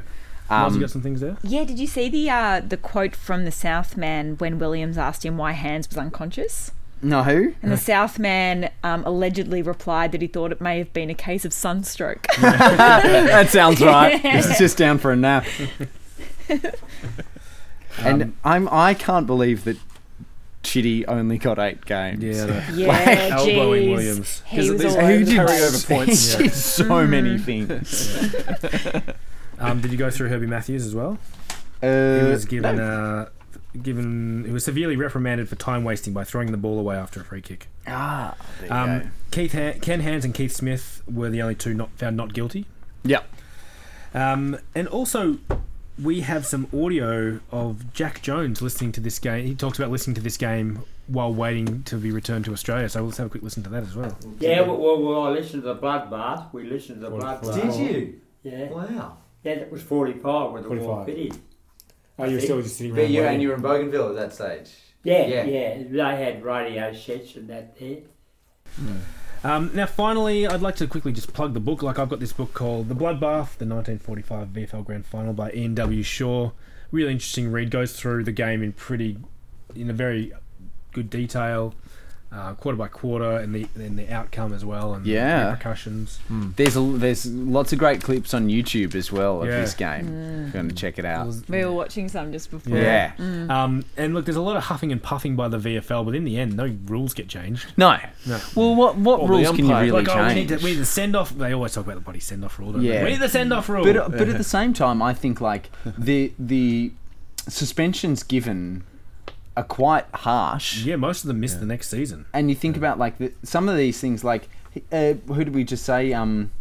Miles, you Um, got some things there? Yeah, did you see the uh, the quote from the Southman when Williams asked him why Hands was unconscious? No, who? And the Southman um, allegedly replied that he thought it may have been a case of sunstroke. that sounds right. Yeah. It's just down for a nap. and Um, I'm I can't believe that Chitty only got eight games. Yeah, the- yeah, elbowing jeez. Williams. He 'Cause was these- all who over did carry over points? He did so many things. Um, did you go through Herbie Matthews as well? Uh, He was given no. uh, given he was severely reprimanded for time wasting by throwing the ball away after a free kick. ah, there you Um, go. Keith Han- Ken Hands and Keith Smith were the only two not found not guilty. Yep. Um, and also, we have some audio of Jack Jones listening to this game. He talks about listening to this game while waiting to be returned to Australia. So let's have a quick listen to that as well. Yeah, well, well, well, I listened to the Bloodbath. We listened to the Bloodbath. Did you? Yeah. Wow. Yeah, that was 45 when the war 45. Finished. Oh, you were still just sitting But you waiting. and you were in Bougainville at that stage. Yeah, Yeah. yeah, They had radio sets and that there. Um, now, finally, I'd like to quickly just plug the book. Like, I've got this book called The Bloodbath, the 1945 VFL Grand Final by Ian W. Shaw. Really interesting read. Goes through the game in pretty, in a very good detail, uh, quarter by quarter, and the and the outcome as well, and Yeah. the repercussions. There's a, there's lots of great clips on YouTube as well of Yeah. this game. If you're going to check it out. We were watching some just before. Yeah. Um, and look, there's a lot of huffing and puffing by the VFL, but in the end, no rules get changed. No. No. Well, what what Or rules can you umpire. really like, oh, we need, change? to, we need the send off. They always talk about the bloody send off rule. Don't Yeah. they? We need the send off rule. But uh, but at the same time, I think like the the suspensions given are quite harsh. yeah, most of them miss the next season. And you think about like the, some of these things, like uh, who did we just say? Um,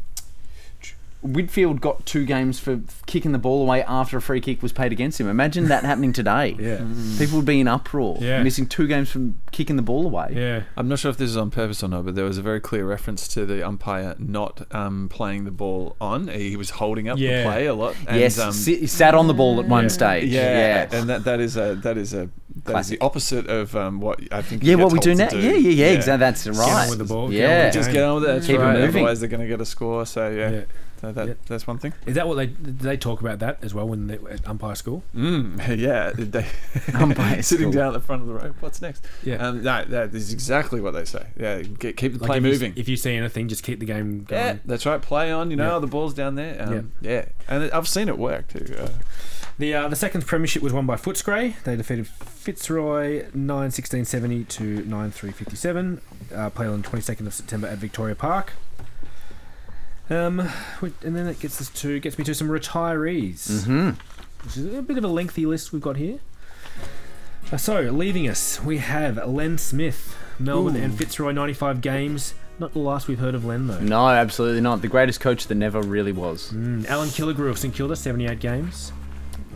Whitfield got two games for kicking the ball away after a free kick was paid against him. Imagine that happening today. Yeah. People would be in uproar, Yeah. missing two games from kicking the ball away. Yeah. I'm not sure if this is on purpose or not, but there was a very clear reference to the umpire not um, playing the ball on. He was holding up Yeah. the play a lot. And, yes, um, si- he sat on the ball at one Yeah. stage. yeah, yeah. and that that is a that is a that is Classic. the opposite of um, what I think. you yeah, get what we do now. to Yeah, yeah, yeah, exactly. That's on right. with the ball, get on Yeah, with the Just get on with it. That's Keep it right. moving. Otherwise, they're going to get a score. So yeah, Yeah. So that Yeah. that's one thing. Is that what they they talk about that as well when they were at umpire school? Mm, yeah, they Umpire sitting school. down at the front of the rope. What's next? Yeah. um, that that is exactly what they say. Yeah, get, keep the Like play if you- moving. if you see anything, just keep the game going. yeah, that's right. Play on. You know, Yeah. the ball's down there. Um, yeah. and I've seen it work too. Uh, The uh, the second premiership was won by Footscray. They defeated Fitzroy 9 16 70 to 9 3 57. Uh, played on the 22nd of September at Victoria Park. Um, and then it gets us to gets me to some retirees, hmm which is a bit of a lengthy list we've got here. Uh, so leaving us, we have Len Smith, Melbourne and Fitzroy 95 games. Not the last we've heard of Len though. No, absolutely not. The greatest coach that never really was. Mm, Alan Killigrew of St Kilda, 78 games.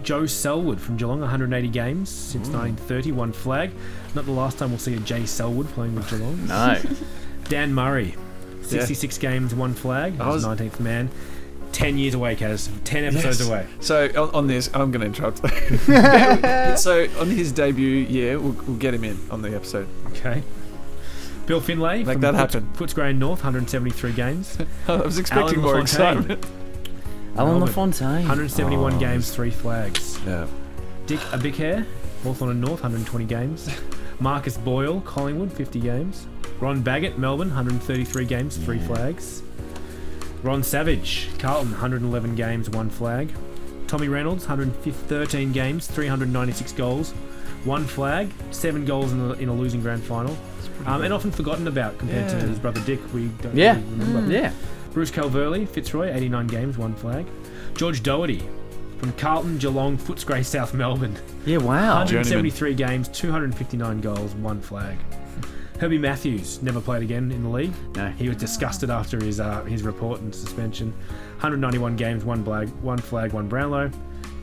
Joe Sellwood from Geelong, 180 games since 1930, one flag. Not the last time we'll see a Jay Selwood playing with Geelong. No. Dan Murray, 66 games, one flag. I He was was- 19th man. 10 years away, Kaz. 10 episodes Yes. away. So on, on this, I'm going to interrupt. so on his debut year, we'll, we'll get him in on the episode. Okay. Bill Finlay. Make from that Foots- happen. Footscray North, 173 games. I was expecting Alan more LaFontaine. excitement. Alan Melbourne, LaFontaine. 171 Oh. games, three flags. Yeah. Dick Abighair, Hawthorn and North, 120 games. Marcus Boyall, Collingwood, 50 games. Ron Baggott, Melbourne, 133 games, three flags. Ron Savage, Carlton, 111 games, one flag. Tommy Reynolds, 113 games, 396 goals, one flag, seven goals in a, in a losing grand final. Um, and often forgotten about compared to his brother Dick. We don't Yeah. really remember. Yeah. Bruce Calverley, Fitzroy, 89 games, one flag. George Doherty from Carlton, Geelong, Footscray, South Melbourne. Yeah, wow. 173 games, 259 goals, one flag. Herbie Matthews never played again in the league. No. He was disgusted after his uh, his report and suspension. 191 games, one flag, one flag, one Brownlow.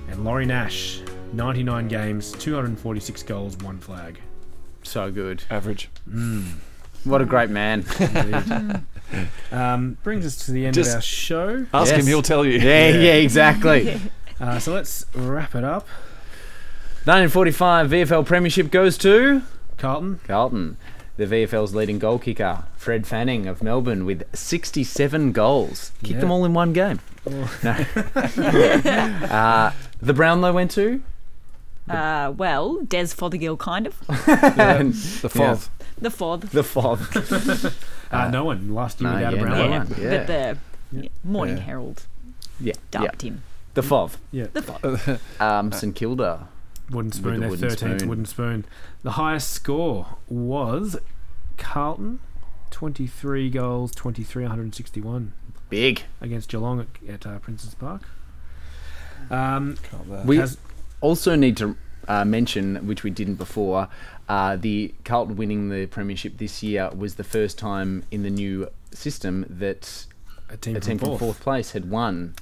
And Laurie Nash, 99 games, 246 goals, one flag. So good. Average. What a great man. Um, brings us to the end Just of our show. Ask Yes. him, he'll tell you. Yeah, yeah, exactly. Uh, so let's wrap it up. 1945 VFL Premiership goes to Carlton, Carlton. The VFL's leading goal kicker, Fred Fanning of Melbourne, with 67 goals. Kicked Yeah. them all in one game. No. uh, the Brownlow went to Uh, well, Des Fothergill, kind of. The fourth. The fourth. the Fob. uh, no one last year no, without yeah, a no Brownlow. yeah, yeah. but the yeah, Morning Yeah. Herald Yeah, yeah. dubbed him. The Fob. Yeah. The fourth. Um, St Kilda. Wooden spoon, the their wooden 13th spoon. wooden spoon. The highest score was Carlton, 23 goals, 23, 161 Big. against Geelong at, at uh, Princes Park. Um, We has- also need to uh, mention, which we didn't before, uh, the Carlton winning the premiership this year was the first time in the new system that a team, a team from from fourth. fourth place had won.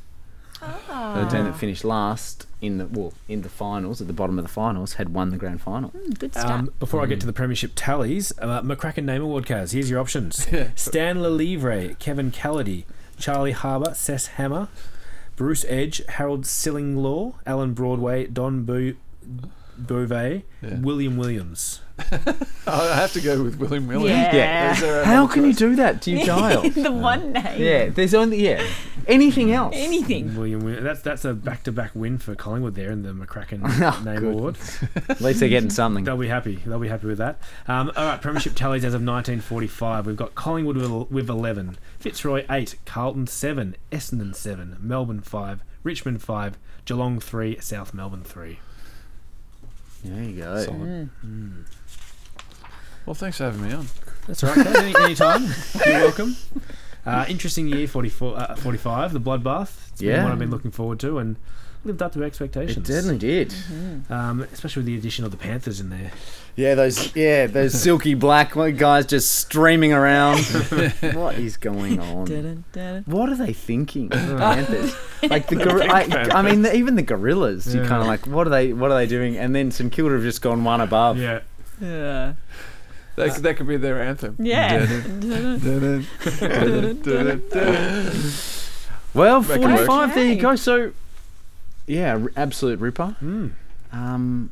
The team that finished last in the well in the finals at the bottom of the finals had won the grand final. Good stuff. Um, before I get Mm. to the premiership tallies, uh, McCracken Name Award Kaz. Here's your options: Stan Lelivre, Kevin Callady, Charlie Harbour, Sess Hammer, Bruce Edge, Harold Shillinglaw, Alan Broadway, Don Bo- Beauvais, Yeah. William Williams. I have to go with William Williams. Yeah. Is there How can you do that to your child? the one name. yeah, there's only yeah. Anything else? Anything. William, Wi- that's that's a back-to-back win for Collingwood there in the McCracken Oh, Name good. Award. At least they're getting something. They'll be happy. They'll be happy with that. Um, all right, premiership tallies as of 1945. We've got Collingwood with, with 11, Fitzroy 8, Carlton 7, Essendon 7, Melbourne 5, Richmond 5, Geelong 3, South Melbourne 3. There you go. Solid. Well, thanks for having me on. That's all right. Any, anytime. You're welcome. Uh, interesting year, 44, uh, 45, the bloodbath. It's been Yeah. one I've been looking forward to and lived up to expectations. It expectations. certainly did. Um, especially with the addition of the Panthers in there. Yeah, those yeah those silky black guys just streaming around. what is going on? Dun, dun, What are they thinking? The Panthers, like the gor- I, I mean, the, even the gorillas. You're kind of like, what are they? What are they doing? And then St Kilda have just gone one above. Yeah. Yeah. That, could- that could be their anthem. Yeah. Well, Make it work. 45. There you go. So, yeah, r- absolute ripper. Mm, Um,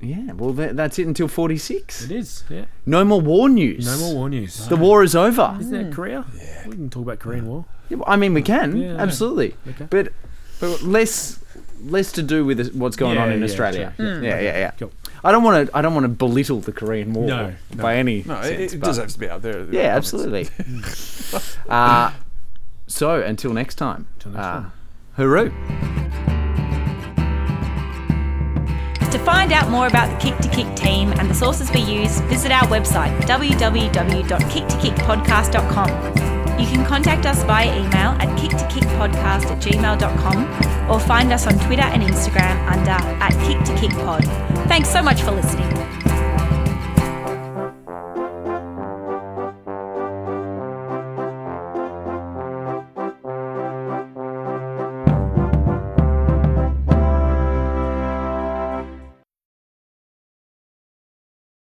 yeah. Well, that, that's it until 46. it is. Yeah. No more war news. No more war news. The war is over. Isn't that Korea? Yeah. We can talk about Korean War. Yeah, well, I mean, we can Yeah. absolutely, Okay. but but less less to do with what's going Yeah, on in yeah, Australia. sure. Yeah, yeah, yeah. Cool. I don't want to. I don't want to belittle the Korean War No, no. by any No, sense. it, it but- does have to be out there. yeah, absolutely. uh, so until next time. Till next uh, time. Hooroo. To find out more about the Kick to Kick team and the sources we use, visit our website www.kicktokickpodcast.com. You can contact us via email at kicktokickpodcast at gmail.com or find us on Twitter and Instagram under at kicktokickpod. Thanks so much for listening.